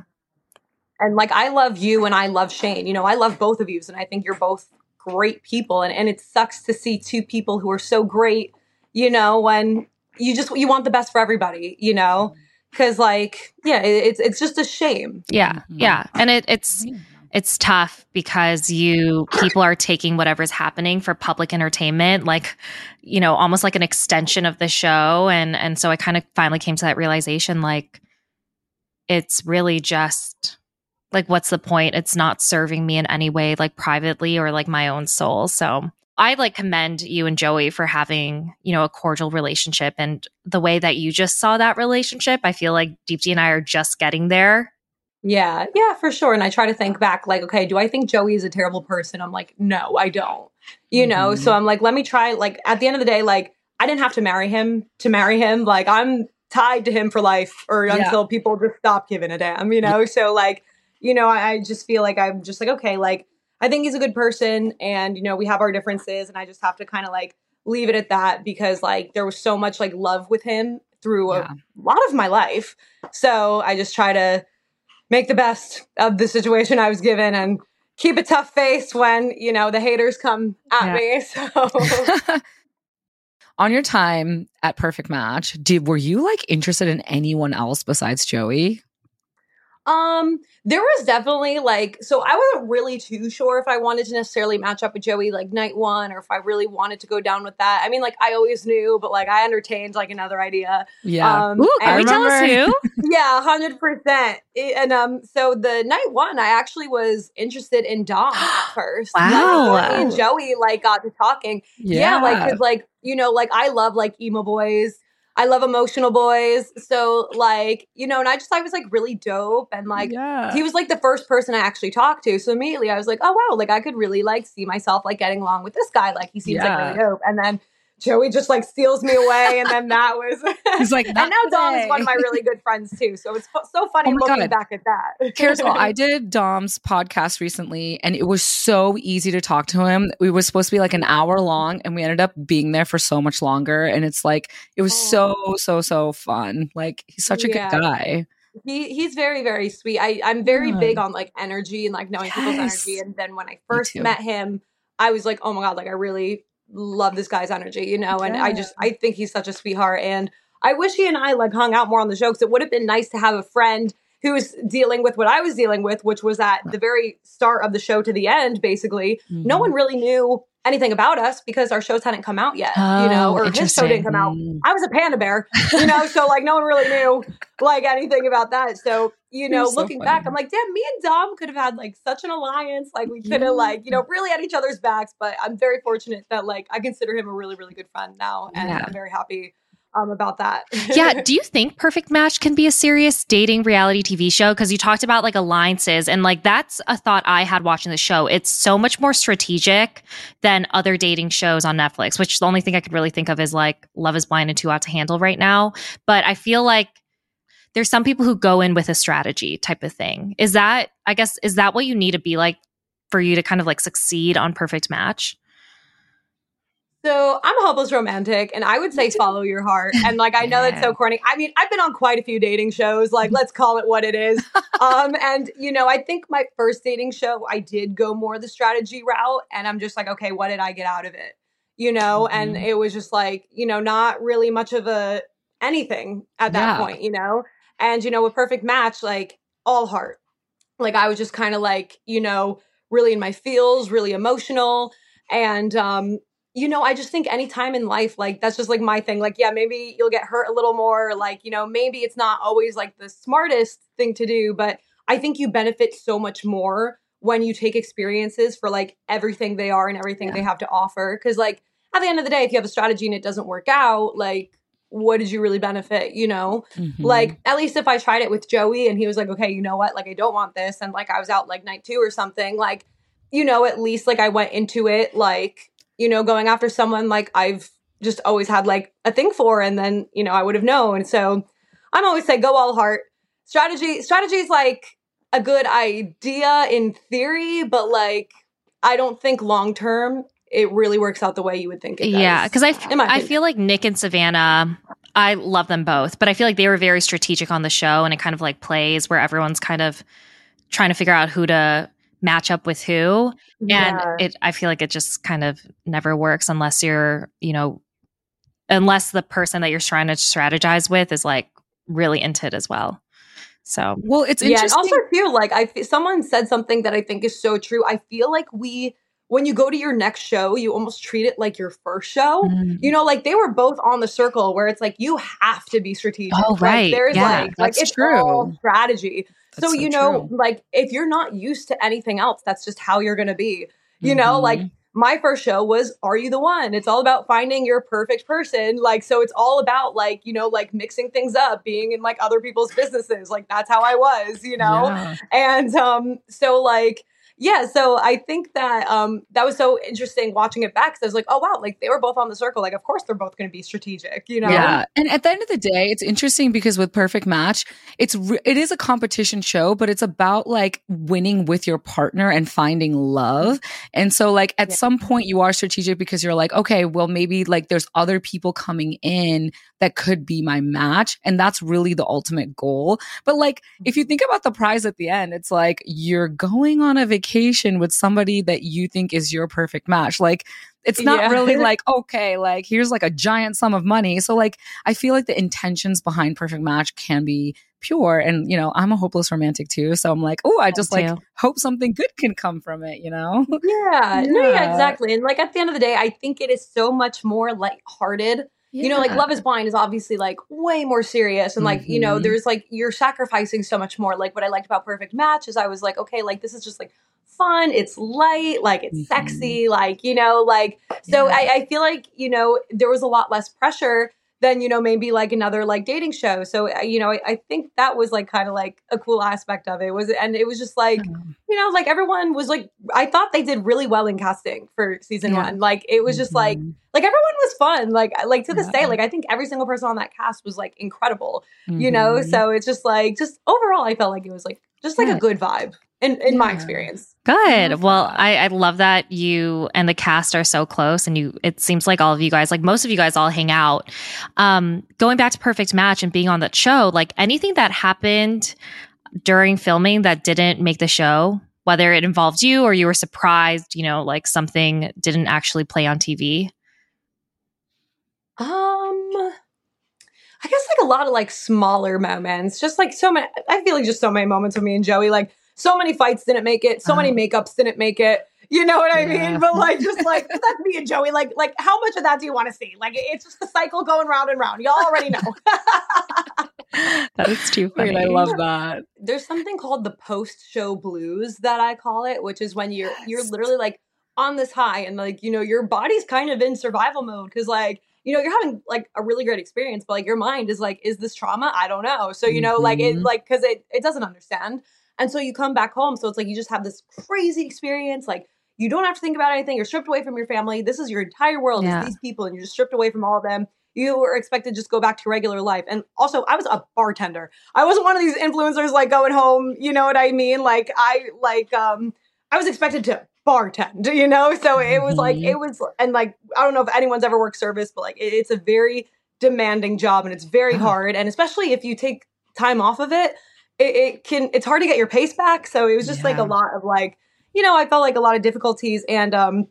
and like I love you and I love Shayne. You know, I love both of you, and I think you're both great people. And and it sucks to see two people who are so great. You know, when you just you want the best for everybody. You know, mm-hmm. Because like yeah, it, it's it's just a shame. yeah Mhm. yeah. And it, it's it's tough because you people are taking whatever's happening for public entertainment like you know almost like an extension of the show. And and so i kind of finally came to that realization like it's really just like what's the point? It's not serving me in any way like privately or like my own soul. So i like commend you and joey for having you know a cordial relationship and the way that you just saw that relationship i feel like deepti and i are just getting there Yeah, yeah, for sure. And I try to think back, like, okay, do I think Joey is a terrible person? I'm like, no, I don't. You know, Mhm. so I'm like, let me try. Like, at the end of the day, like, I didn't have to marry him to marry him. Like, I'm tied to him for life, or Yeah. until people just stop giving a damn. You know, so like, you know, I, I just feel like I'm just like, okay, like, I think he's a good person, and you know, we have our differences, and I just have to kind of like leave it at that because like there was so much like love with him through a lot of my life. So I just try to make the best of the situation I was given and keep a tough face when, you know, the haters come at Yeah. me. So On your time at Perfect Match, did were you like interested in anyone else besides Joey? Um there was definitely like so I wasn't really too sure if I wanted to necessarily match up with Joey like night one or if I really wanted to go down with that. I mean like I always knew, but like I entertained like another idea. Yeah. Um Ooh, and- can we tell us remember- who? Yeah, hundred percent. And um, so the night one, I actually was interested in Dom at first. Wow. Like, me and Joey like got to talking. Yeah, like because like you know, like I love like emo boys. I love emotional boys. So like you know, and I just thought he was like really dope and like. yeah. He was like the first person I actually talked to. So immediately I was like, oh wow, like I could really like see myself like getting along with this guy. Like he seems Yeah. like really dope. And then Joey just like steals me away. And then that was He's like, and "Not now Dom is one of my really good friends too. So it's so funny Oh looking God. back at that. Kariselle, I did Dom's podcast recently and it was so easy to talk to him. We was supposed to be like an hour long and we ended up being there for so much longer. And it's like, it was so, oh. so, so fun. Like, he's such a Yeah. good guy. he he's very very sweet. I I'm very Yeah. big on like energy and like knowing people's energy. And then when I first met him, I was like, oh my god, like I really love this guy's energy, you know. And I just I think he's such a sweetheart. And I wish he and I like hung out more on the show because it would have been nice to have a friend who was dealing with what I was dealing with, which was at the very start of the show to the end, basically. no Mhm. one really knew anything about us because our shows hadn't come out yet, you know, Oh, or his show didn't come out. I was a panda bear, you know, so like no one really knew like anything about that. So, you know, so looking back. I'm like, damn, me and Dom could have had like such an alliance. Like we could have Yeah. like, you know, really had each other's backs. But I'm very fortunate that like I consider him a really, really good friend now. And Yeah. I'm very happy um about that. yeah. Do you think Perfect Match can be a serious dating reality TV show? Because you talked about like alliances, and like that's a thought I had watching the show. It's so much more strategic than other dating shows on Netflix, which the only thing I could really think of is like Love is Blind and Too Hot to Handle right now. But I feel like there's some people who go in with a strategy type of thing. Is that, I guess, is that what you need to be like for you to kind of like succeed on Perfect Match? So I'm a hopeless romantic, and I would say follow your heart. And like I know that's so corny. I mean, I've been on quite a few dating shows. Like, let's call it what it is. um, and you know, I think my first dating show, I did go more the strategy route, and I'm just like, okay, what did I get out of it? You know, and Mhm. it was just like, you know, not really much of a anything at that Yeah. point. You know, And, you know, with Perfect Match, like all heart. Like I was just kind of like, you know, really in my feels, really emotional. And, um, you know, I just think anytime in life, like that's just like my thing. Like, yeah, maybe you'll get hurt a little more. Like, you know, maybe it's not always like the smartest thing to do, but I think you benefit so much more when you take experiences for like everything they are and everything Yeah. they have to offer. Cause like at the end of the day, if you have a strategy and it doesn't work out, like what did you really benefit? You know? Mhm. Like at least if I tried it with Joey and he was like, okay, you know what? Like I don't want this. And like I was out like night two or something, like, you know, at least like I went into it like, you know, going after someone like I've just always had like a thing for and then, you know, I would have known. So I'm always say go all heart. Strategy strategy is like a good idea in theory, but like I don't think long term it really works out the way you would think it does. Yeah, because I, f- I feel like Nick and Savannah, I love them both, but I feel like they were very strategic on the show and it kind of like plays where everyone's kind of trying to figure out who to match up with who. Yeah. And it I feel like it just kind of never works unless you're, you know, unless the person that you're trying to strategize with is like really into it as well. So well, it's yeah, and interesting. also feel like I someone said something that I think is so true. I feel like we when you go to your next show, you almost treat it like your first show. Mm. You know, like they were both on the circle where it's like you have to be strategic. Oh, Like, right. there's Yeah, like like it's true. all strategy. That's so you know, true. like if you're not used to anything else, that's just how you're gonna be. You know, Mhm. like my first show was Are You the One? It's all about finding your perfect person. Like, so it's all about like, you know, like mixing things up, being in like other people's businesses. Like, that's how I was, you know? Yeah. And um, so like, yeah, so I think that um that was so interesting watching it back because I was like, oh wow, like they were both on the circle. Like, of course they're both gonna be strategic, you know? Yeah, and at the end of the day, it's interesting because with Perfect Match, it's re- it is a competition show, but it's about like winning with your partner and finding love. And so, like at Yeah. some point, you are strategic because you're like, okay, well, maybe like there's other people coming in that could be my match, and that's really the ultimate goal. But like, if you think about the prize at the end, it's like you're going on a vacation with somebody that you think is your perfect match. Like. It's not Yeah. really like, okay, like here's like a giant sum of money. So like I feel like the intentions behind Perfect Match can be pure. And, you know, I'm a hopeless romantic too. So I'm like, oh, I just like hope something good can come from it, you know? Yeah, no, yeah, Yeah. exactly. And like at the end of the day, I think it is so much more lighthearted. You know, like Love is Blind is obviously like way more serious. And like, you know, Mhm. there's like you're sacrificing so much more. Like what I liked about Perfect Match is I was like, okay, like this is just like fun, it's light, like it's Mhm. sexy, like, you know, like so Yeah. I, I feel like, you know, there was a lot less pressure than, you know, maybe like another like dating show. So uh, you know, I, I think that was like kind of like a cool aspect of it. Was and it was just like you know, like everyone was like, I thought they did really well in casting for season Yeah. one. Like it was just like, Mhm. like everyone was fun. Like, like to this day, like I think every single person on that cast was like incredible. You know, Mhm. so it's just like, just overall, I felt like it was like just like Yeah. a good vibe in in my experience. Good. Well. I, I love that you and the cast are so close, and you. It seems like all of you guys, like most of you guys, all hang out. Um, going back to Perfect Match and being on that show, like anything that happened during filming that didn't make the show, whether it involved you or you were surprised, you know, like something didn't actually play on TV. Um, I guess like a lot of like smaller moments, just like so many. I feel like just so many moments with me and Joey. Like so many fights didn't make it. So many Uh-huh. makeups didn't make it. You know what I Yeah. mean? But like, just like that's me and Joey. Like, like how much of that do you want to see? Like, it's just the cycle going round and round. Y'all already know. That is too Wait, I love that. There's something called the post-show blues that I call it, which is when you're you're literally like on this high and like you know your body's kind of in survival mode because like you know you're having like a really great experience but like your mind is like is this trauma i don't know so you know like it like because it, it doesn't understand and so you come back home so it's like you just have this crazy experience like you don't have to think about anything you're stripped away from your family this is your entire world Yeah. is these people and you're just stripped away from all of them you were expected to just go back to regular life and also i was a bartender i wasn't one of these influencers like going home you know what i mean like i like um i was expected to bartend you know so it was like Mhm. it was and like i don't know if anyone's ever worked service but like it- it's a very demanding job and it's very Yeah. hard and especially if you take time off of it, it it can it's hard to get your pace back so it was just like a lot of like you know i felt like a lot of difficulties and um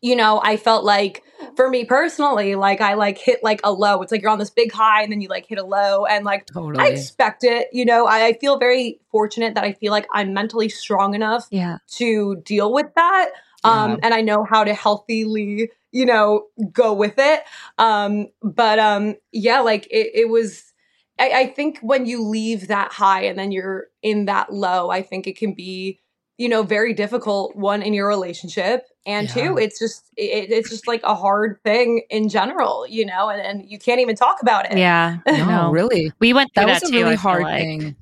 you know i felt like for me personally, like I like hit like a low. It's like you're on this big high and then you like hit a low and like Totally. I expect it. You know, I, I feel very fortunate that I feel like I'm mentally strong enough Yeah. to deal with that. Um, Yeah. and I know how to healthily, you know, go with it. Um, but um, yeah, like it, it was. I, I think when you leave that high and then you're in that low, I think it can be, you know, very difficult. One in your relationship, and Yeah. two, it's just it, it's just like a hard thing in general, you know, and, and you can't even talk about it. Yeah. no, No. really. We went through That that, was a too. really I hard like. thing.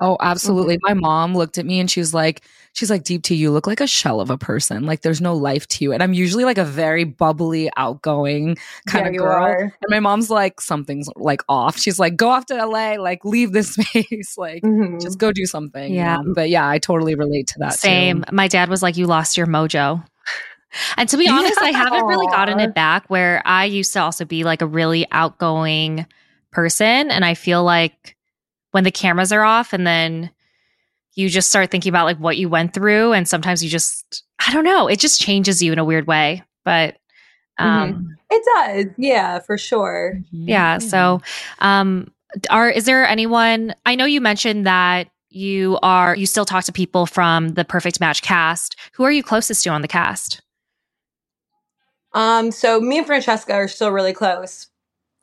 Oh, absolutely. My mom looked at me and she was like, she's like, Deepti, you look like a shell of a person. Like there's no life to you. And I'm usually like a very bubbly, outgoing kind Yeah, of girl. are. And my mom's like, something's like off. She's like, go off to LA, like leave this space, like Mhm. just go do something. you Yeah. know? But yeah, I totally relate to that. Same. Too. My dad was like, "You lost your mojo." And to be honest, I haven't really gotten it back. Where I used to also be like a really outgoing person, and I feel like when the cameras are off, and then you just start thinking about like what you went through, and sometimes you just, I don't know, it just changes you in a weird way. But um, It does, yeah, for sure. Mhm. yeah. So, um, are is there anyone? I know you mentioned that you are you still talk to people from the Perfect Match cast. Who are you closest to on the cast? Um, so me and Francesca are still really close.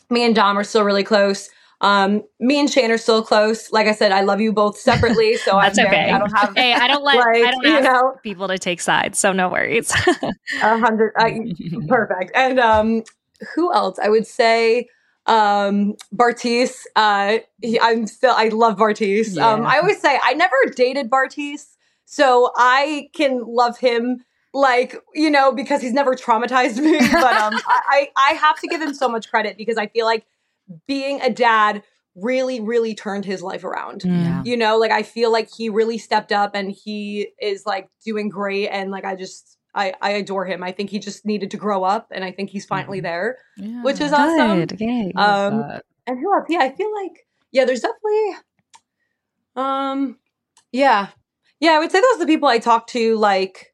Me and Dom are still really close. Um, me and Shayne are still close. Like I said, I love you both separately, so I'm That's very, okay. I don't have Hey, I don't let like I don't you know people to take sides, so no worries. a hundred. Perfect. And um, who else? I would say um Bartise. Uh, he, I'm still. I love Bartise. Um, I always say I never dated Bartise, so I can love him. Like you know, because he's never traumatized me. But um, I I have to give him so much credit because I feel like being a dad really, really turned his life around. Yeah. You know, like I feel like he really stepped up and he is like doing great. And like I just, I, I adore him. I think he just needed to grow up and I think he's finally Mhm. there, Yeah. which is awesome. Good. Okay. Love Um, that. And who else? Yeah, I feel like, yeah, there's definitely, um, yeah. Yeah, I would say those are the people I talk to like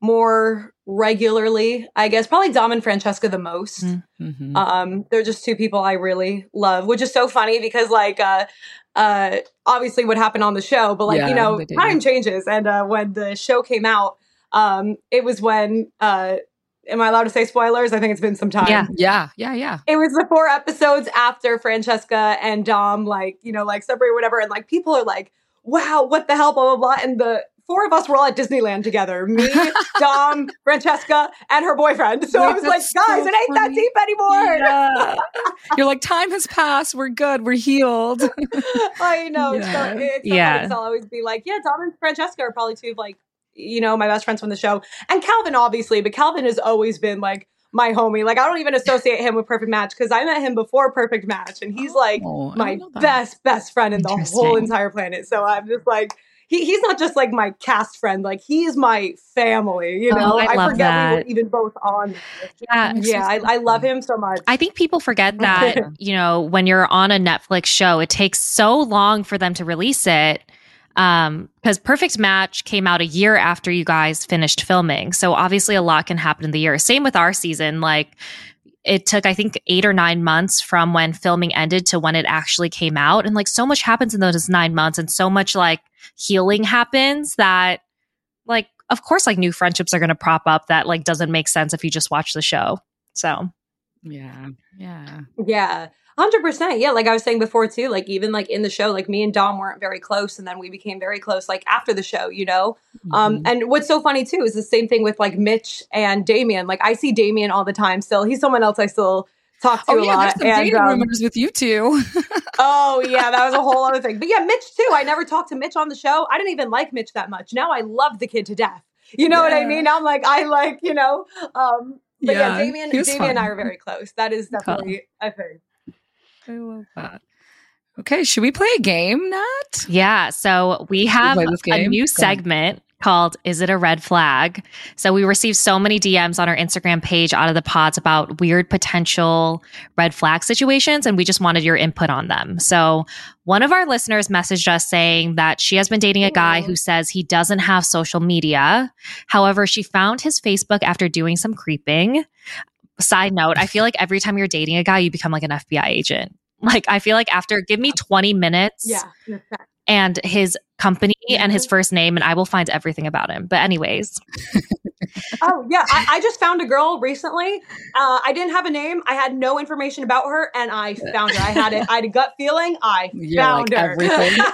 more regularly. I guess probably Dom and Francesca the most. Mm. Mhm. Um, they're just two people I really love, which is so funny because like uh uh obviously what happened on the show, but like, Yeah, you know, time changes. And uh when the show came out, um, it was when uh am I allowed to say spoilers? I think it's been some time. Yeah. yeah, yeah, yeah. It was the four episodes after Francesca and Dom, like, you know, like separate whatever, and like people are like, wow, what the hell, blah, blah, blah. And the four of us were all at Disneyland together. Me, Dom, Francesca, and her boyfriend. So I was like, that's guys, so it ain't that deep anymore. Yeah. You're like, time has passed. We're good. We're healed. I know. Yeah. So it's Yeah. funny I'll always be like, yeah, Dom and Francesca are probably two of like, you know, my best friends from the show. And Calvin, obviously, but Calvin has always been like my homie. Like, I don't even associate him with Perfect Match because I met him before Perfect Match, and he's like Oh, my didn't know that. best, best friend in the whole entire planet. So I'm just like, he, he's not just like my cast friend, like he's my family, you Oh, know? I love forget we were even both on. Yeah. Yeah, I. I love him so much. I think people forget that, you know, when you're on a Netflix show, it takes so long for them to release it. Um, because Perfect Match came out a year after you guys finished filming. So obviously a lot can happen in the year. Same with our season. Like it took, I think, eight or nine months from when filming ended to when it actually came out. And like so much happens in those nine months and so much like healing happens that like of course like new friendships are gonna prop up that like doesn't make sense if you just watch the show. So Yeah, yeah. Yeah. Hundred percent. Yeah, like I was saying before too. Like even like in the show, like me and Dom weren't very close, and then we became very close. Like after the show, you know. Um, Mhm. and what's so funny too is the same thing with like Mitch and Damian. Like I see Damian all the time. Still, he's someone else I still talk to oh a yeah, there's lot. some And dating um, rumors with you two. oh yeah, that was a whole other thing. But yeah, Mitch too. I never talked to Mitch on the show. I didn't even like Mitch that much. Now I love the kid to death. You know what I mean? I'm like I like you know. Um, but yeah, Yeah, Damian, Damian and I are very close. That is definitely a thing. I love that. Okay, should we play a game, Nat? Yeah. So we have this a new segment called Is It a Red Flag? So we received so many DMs on our Instagram page out of the pods about weird potential red flag situations, and we just wanted your input on them. So one of our listeners messaged us saying that she has been dating a guy who says he doesn't have social media. However, she found his Facebook after doing some creeping. Side note, I feel like every time you're dating a guy, you become like an FBI agent. Like I feel like after give me 20 minutes Yeah. in a sense. and his company and his Mhm. first name and I will find everything about him. But anyways, Oh yeah, I, I just found a girl recently. Uh, I didn't have a name. I had no information about her, and I found her. I had it. I had a gut feeling. I Yeah, found like her. everything.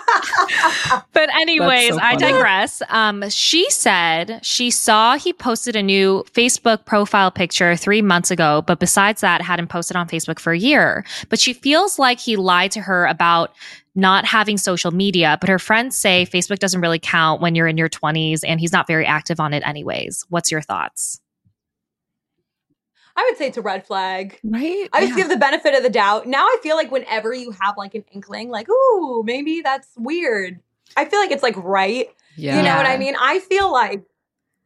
But anyways, so I digress. Um, she said she saw he posted a new Facebook profile picture three months ago, but besides that, hadn't posted on Facebook for a year. But she feels like he lied to her about not having social media. But her friends say Facebook doesn't really count when you're in your 20s and he's not very active on it anyways. What's your thoughts? I would say it's a red flag. Right? I just Yeah. give the benefit of the doubt. Now I feel like whenever you have like an inkling, like, ooh, maybe that's weird. I feel like it's like right. yeah. You know what I mean? I feel like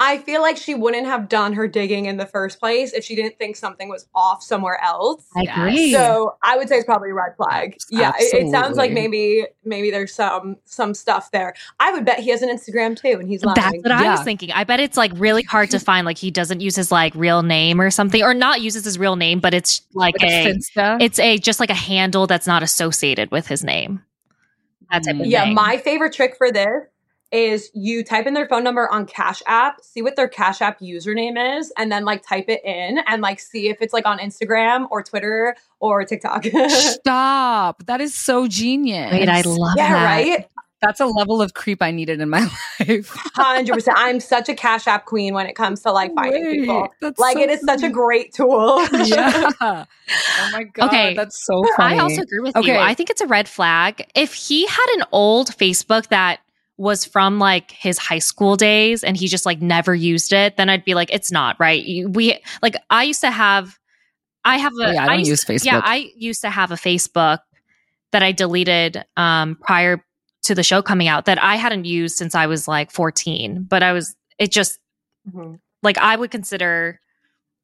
I feel like she wouldn't have done her digging in the first place if she didn't think something was off somewhere else. I agree. So I would say it's probably a red flag. Yeah, it, it sounds like maybe maybe there's some some stuff there. I would bet he has an Instagram too, and he's lying. That's what I was thinking. I bet it's like really hard to find. Like he doesn't use his like real name or something, or not uses his real name, but it's like, Like a, a Finsta? it's a just like a handle that's not associated with his name. That type of Mm. yeah, thing. my favorite trick for this is you type in their phone number on Cash App, see what their Cash App username is, and then like type it in and like see if it's like on Instagram or Twitter or TikTok. Stop. That is so genius. Wait, I love that. yeah, that. right. That's a level of creep I needed in my life. Hundred percent. I'm such a Cash App queen when it comes to like finding Wait, people. that's Like so it is such a great tool. yeah. Oh my god. Okay. That's so funny. I also agree with you. Okay. I think it's a red flag. If he had an old Facebook that was from like his high school days and he just like never used it, then I'd be like, it's not right. We like I used to have. I have a. Oh, yeah, I don't used- use Facebook. Yeah, I used to have a Facebook that I deleted um, prior to the show coming out that I hadn't used since I was like 14. But I was. It just Mhm. like I would consider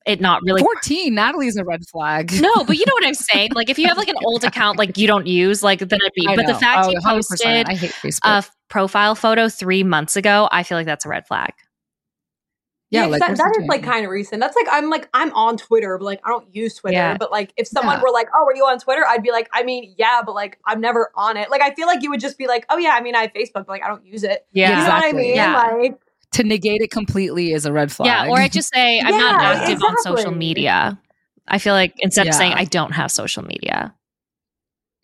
it not really 14. Natalie's a red flag. no, but you know what I'm saying. Like if you have like an old account like you don't use, like then it'd be. I But the fact Oh, he posted I hate Facebook. profile photo three months ago, I feel like that's a red flag. Yeah, like that, what's that the is like kind of recent. That's like I'm like I'm on Twitter, but like I don't use Twitter. Yeah. But like if someone Yeah. were like, "Oh, are you on Twitter?" I'd be like, "I mean, yeah, but like I'm never on it." Like I feel like you would just be like, "Oh yeah, I mean, I have Facebook, but like I don't use it." Yeah. You know what I Exactly. mean? Yeah. Like to negate it completely is a red flag. Yeah, or I just say I'm not Yeah, active on social media. I feel like instead of saying I don't have social media.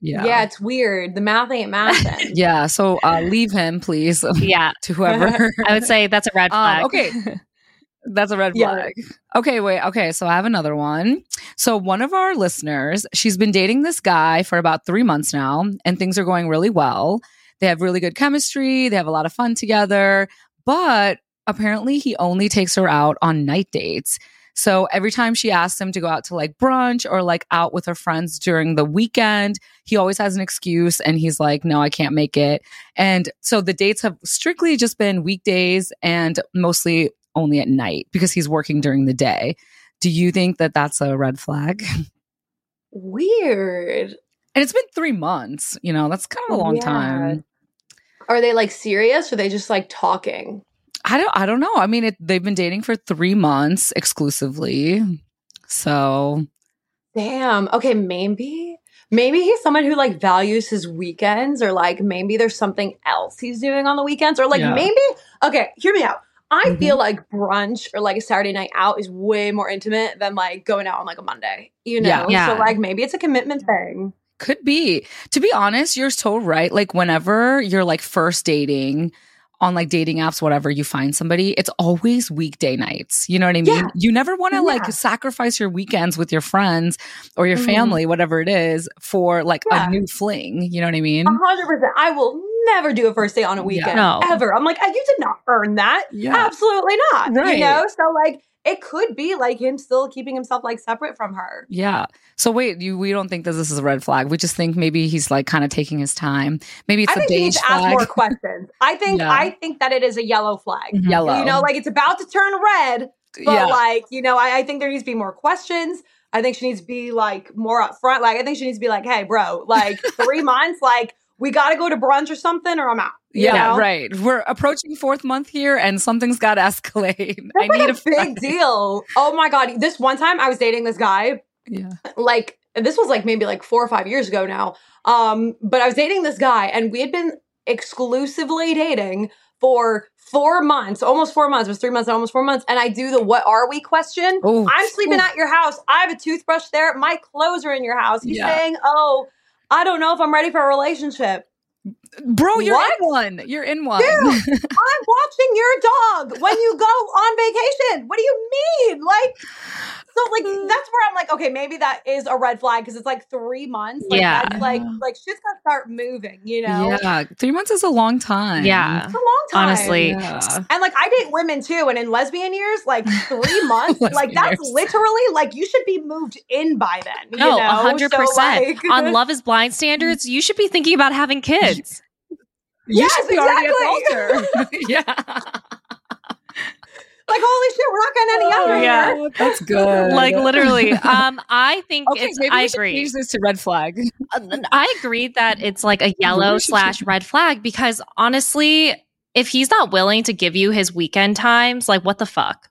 yeah. yeah. it's weird. The math ain't mathing. Yeah, so uh, leave him, please, Yeah, to whoever. I would say that's a red Um, flag. okay. That's a red Yeah. flag. Okay, wait. Okay, so I have another one. So one of our listeners, she's been dating this guy for about three months now, and things are going really well. They have really good chemistry. They have a lot of fun together, but apparently he only takes her out on night dates. So every time she asks him to go out to like brunch or like out with her friends during the weekend, he always has an excuse and he's like, no, I can't make it. And so the dates have strictly just been weekdays and mostly only at night because he's working during the day. Do you think that that's a red flag? weird. And it's been three months. You know, that's kind of a long Yeah. time. Are they like serious or are they just like talking? I don't. I don't know. I mean, it, they've been dating for three months exclusively. So Damn. Okay, maybe. Maybe he's someone who like values his weekends, or like maybe there's something else he's doing on the weekends, or like Yeah. maybe. Okay, hear me out. I Mhm. feel like brunch or like a Saturday night out is way more intimate than like going out on like a Monday. You know, Yeah. Yeah. so like maybe it's a commitment thing. Could be. To be honest, you're so right. Like whenever you're like first dating on like dating apps, whatever, you find somebody, it's always weekday nights. You know what I mean? Yeah. You never want to like sacrifice your weekends with your friends or your Mhm. family, whatever it is, for like Yeah. a new fling. You know what I mean? A hundred percent. I will never do a first date on a weekend No. ever. I'm like, "Uh, you did not earn that. Yeah. Absolutely not. Right. You know, so like it could be like him still keeping himself like separate from her. Yeah. So wait, you we don't think that this is a red flag. We just think maybe he's like kind of taking his time. Maybe it's I a think he beige needs to ask more questions. I think Yeah. I think that it is a yellow flag. Mhm. Yellow. You know, like it's about to turn red, but yeah. like, you know, I, I think there needs to be more questions. I think she needs to be like more upfront. Like, I think she needs to be like, hey, bro, like three months, like we got to go to brunch or something, or I'm out. Yeah, know? right. We're approaching fourth month here, and something's got to escalate. I That's need like a big deal. Oh my god! This one time I was dating this guy. Yeah. like this was like maybe like four or five years ago now. Um, but I was dating this guy and we had been exclusively dating for four months, almost four months. It was three months, and almost four months. And I do the what are we question. Ooh. I'm sleeping Ooh. at your house. I have a toothbrush there. My clothes are in your house. He's Yeah. saying, Oh, I don't know if I'm ready for a relationship. Bro, you're What? in one. You're in one. Dude. I'm watching your dog when you go on vacation. What do you mean? Like, so like that's where I'm like, okay, maybe that is a red flag because it's like three months. Like, Yeah. like like shit's gotta start moving, you know? Yeah. Three months is a long time. Yeah. It's a long time. Honestly. Yeah. And like I date women too, and in lesbian years, like three months, like that's years. literally like you should be moved in by then. No, you a know? hundred So, percent. like- On Love Is Blind standards, you should be thinking about having kids. You Yes, should be already at exactly. the altar. yeah. like holy shit, we're not getting any younger. Oh, yeah. here. That's good. Like literally. Um, I think Okay, it's. maybe I we should agree. change this to red flag. Uh, I agree that it's like a yellow slash red flag because honestly, if he's not willing to give you his weekend times, like what the fuck?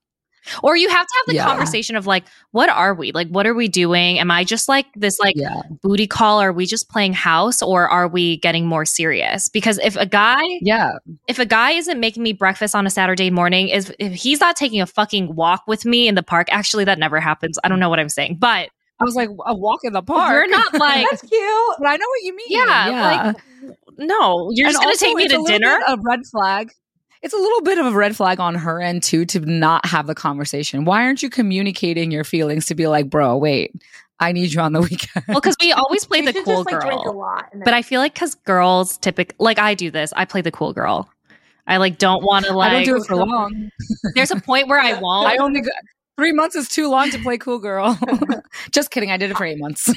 Or you have to have the Yeah. conversation of like, what are we? Like, what are we doing? Am I just like this like Yeah. booty call? Are we just playing house or are we getting more serious? Because if a guy Yeah. if a guy isn't making me breakfast on a Saturday morning, is if he's not taking a fucking walk with me in the park, actually that never happens. I don't know what I'm saying. But I was like, a walk in the park. you're not like That's cute. But I know what you mean. Yeah, like, no, you're And just gonna take me to dinner. A red flag. It's a little bit of a red flag on her end too to not have the conversation. Why aren't you communicating your feelings to be like, bro, wait, I need you on the weekend. Well, because we always play the cool just, like, drink a girl. lot. and But I feel like because girls typically, like I do this, I play the cool girl. I like don't want to like. I like. don't do it for long. there's a point where I won't. I only go, three months is too long to play cool girl. Just kidding. I did it for eight months.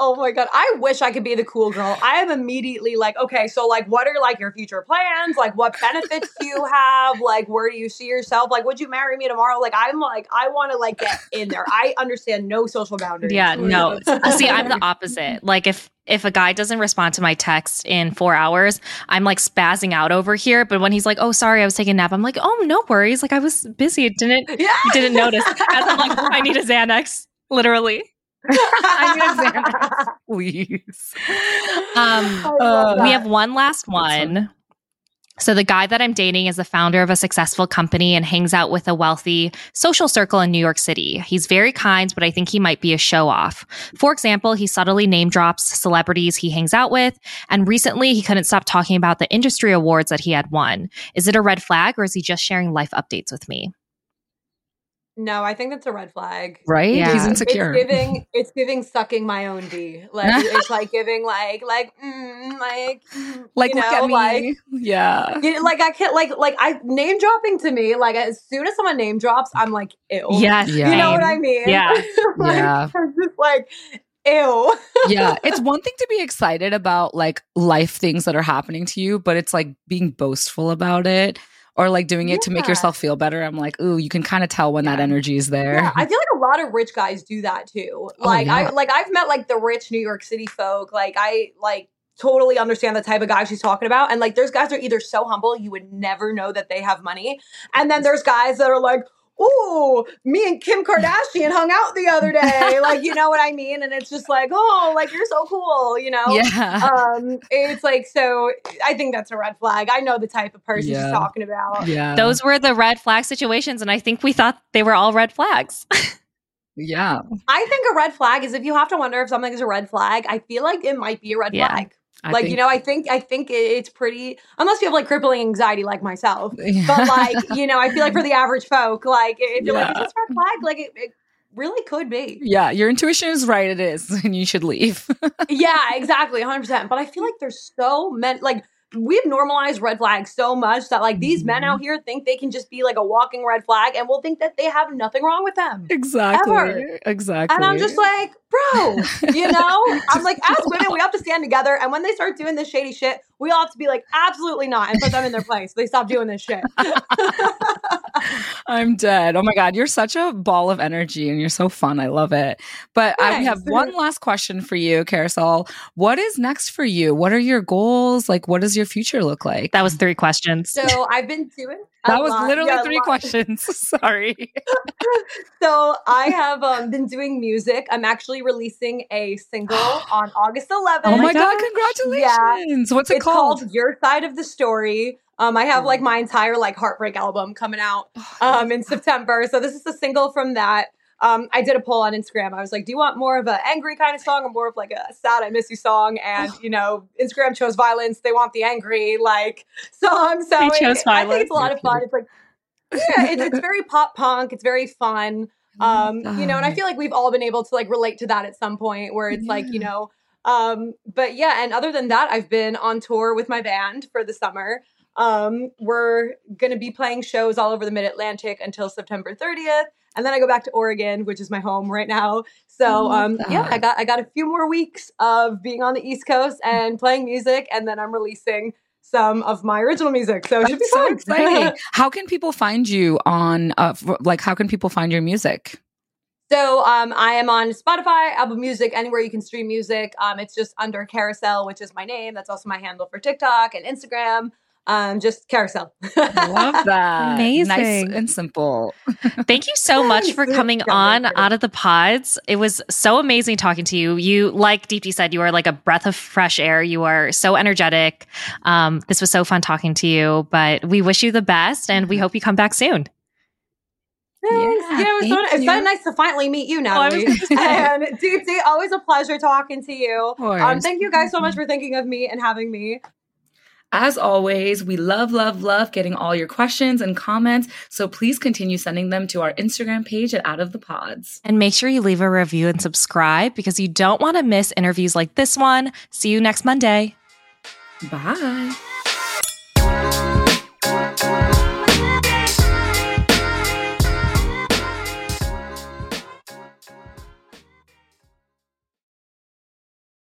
Oh my god, I wish I could be the cool girl. I am immediately like, okay, so like what are like your future plans? Like what benefits do you have? Like where do you see yourself? Like would you marry me tomorrow? Like I'm like I want to like get in there. I understand no social boundaries. Yeah, no. Uh, see, I'm the opposite. Like if if a guy doesn't respond to my text in four hours, I'm like spazzing out over here. But when he's like, "Oh, sorry, I was taking a nap," I'm like, "Oh, no worries. Like I was busy. It didn't Yeah. didn't notice." As I'm like, oh, "I need a Xanax." Literally. I need a Xanax, please. Um, uh, we have one last one. So the guy that I'm dating is the founder of a successful company and hangs out with a wealthy social circle in New York City. He's very kind, but I think he might be a show off. For example, he subtly name drops celebrities he hangs out with, and recently he couldn't stop talking about the industry awards that he had won. Is it a red flag or is he just sharing life updates with me? No, I think that's a red flag. Right? Yeah. He's It's insecure. giving it's giving sucking my own D. Like it's like giving like like mm, like mm, like, you look know, at me. like yeah. you know, like I can't like like I name dropping to me like as soon as someone name drops I'm like ew. Yes. Yeah. You know what I mean? Yeah. like, Yeah. I'm just like ew. yeah, it's one thing to be excited about like life things that are happening to you, but it's like being boastful about it or like doing it to make yourself feel better. I'm like, ooh, you can kind of tell when that energy is there. Yeah, I feel like a lot of rich guys do that too. Oh, like Oh, yeah. I like I've met like the rich New York City folk. Like I like totally understand the type of guy she's talking about. And like there's guys that are either so humble you would never know that they have money. And then there's guys that are like, oh, me and Kim Kardashian hung out the other day. like, you know what I mean? And it's just like, oh, like you're so cool, you know? yeah. Um, it's like so I think that's a red flag. I know the type of person Yeah. she's talking about. yeah. Those were the red flag situations, and I think we thought they were all red flags. yeah. I think a red flag is if you have to wonder if something is a red flag, I feel like it might be a red Yeah. flag. I like, think- you know, I think I think it's pretty unless you have like crippling anxiety like myself. Yeah. But like, you know, I feel like for the average folk, like if you're like, is Yeah. this a red flag? Like it, it really could be. yeah, your intuition is right. It is, and you should leave. yeah, exactly, 100%. But I feel like there's so many like we've normalized red flags so much that like these men Mm-hmm. out here think they can just be like a walking red flag and we'll think that they have nothing wrong with them. exactly. Ever. Exactly. And I'm just like, bro, you know? I'm like, as women, we have to stand together. And when they start doing this shady shit, we all have to be like, absolutely not, and put them in their place. They stop doing this shit. I'm dead. Oh my God. You're such a ball of energy and you're so fun. I love it. But I we have one last question for you, Kariselle. What is next for you? What are your goals? Like, what does your future look like? That was three questions. So I've been doing. That was lot- literally yeah, three questions. Sorry. So I have um, been doing music. I'm actually releasing a single on August 11th. Oh my. God. Congratulations. Yeah. What's it called? it's called? called Your Side of the Story. Um, I have like my entire like heartbreak album coming out um in September. So this is a single from that. Um, I did a poll on Instagram. I was like, "Do you want more of an angry kind of song or more of like a sad I miss you song?" And you know, Instagram chose violence. They want the angry like song. So They it- chose I think it's a lot of fun. It's like yeah, it's, it's very pop punk. It's very fun. Um, you know, and I feel like we've all been able to like relate to that at some point where it's like, you know, um, but yeah, and other than that, I've been on tour with my band for the summer. Um, we're gonna be playing shows all over the mid Atlantic until September 30th. And then I go back to Oregon, which is my home right now. So I um yeah. I got I got a few more weeks of being on the East Coast and playing music, and then I'm releasing some of my original music. So it should be so fun. exciting. how can people find you on, uh, like, how can people find your music? So um, I am on Spotify, Apple Music, anywhere you can stream music. Um, it's just under Kariselle, which is my name. That's also my handle for TikTok and Instagram. Um, just Kariselle. Love that. Amazing. Nice Amazing. and simple. Thank you so much for coming on out of the pods. It was so amazing talking to you. You, like Deepti said, you are like a breath of fresh air. You are so energetic. Um, this was so fun talking to you, but we wish you the best and we hope you come back soon. Thanks. Yeah, Yeah, it was so, it's so nice to finally meet you, Oh, I was Natalie. gonna say. and Deepti, always a pleasure talking to you. Um, thank you guys so much for thinking of me and having me. As always, we love, love, love getting all your questions and comments. So please continue sending them to our Instagram page at Out of the Pods. And make sure you leave a review and subscribe because you don't want to miss interviews like this one. See you next Monday. Bye.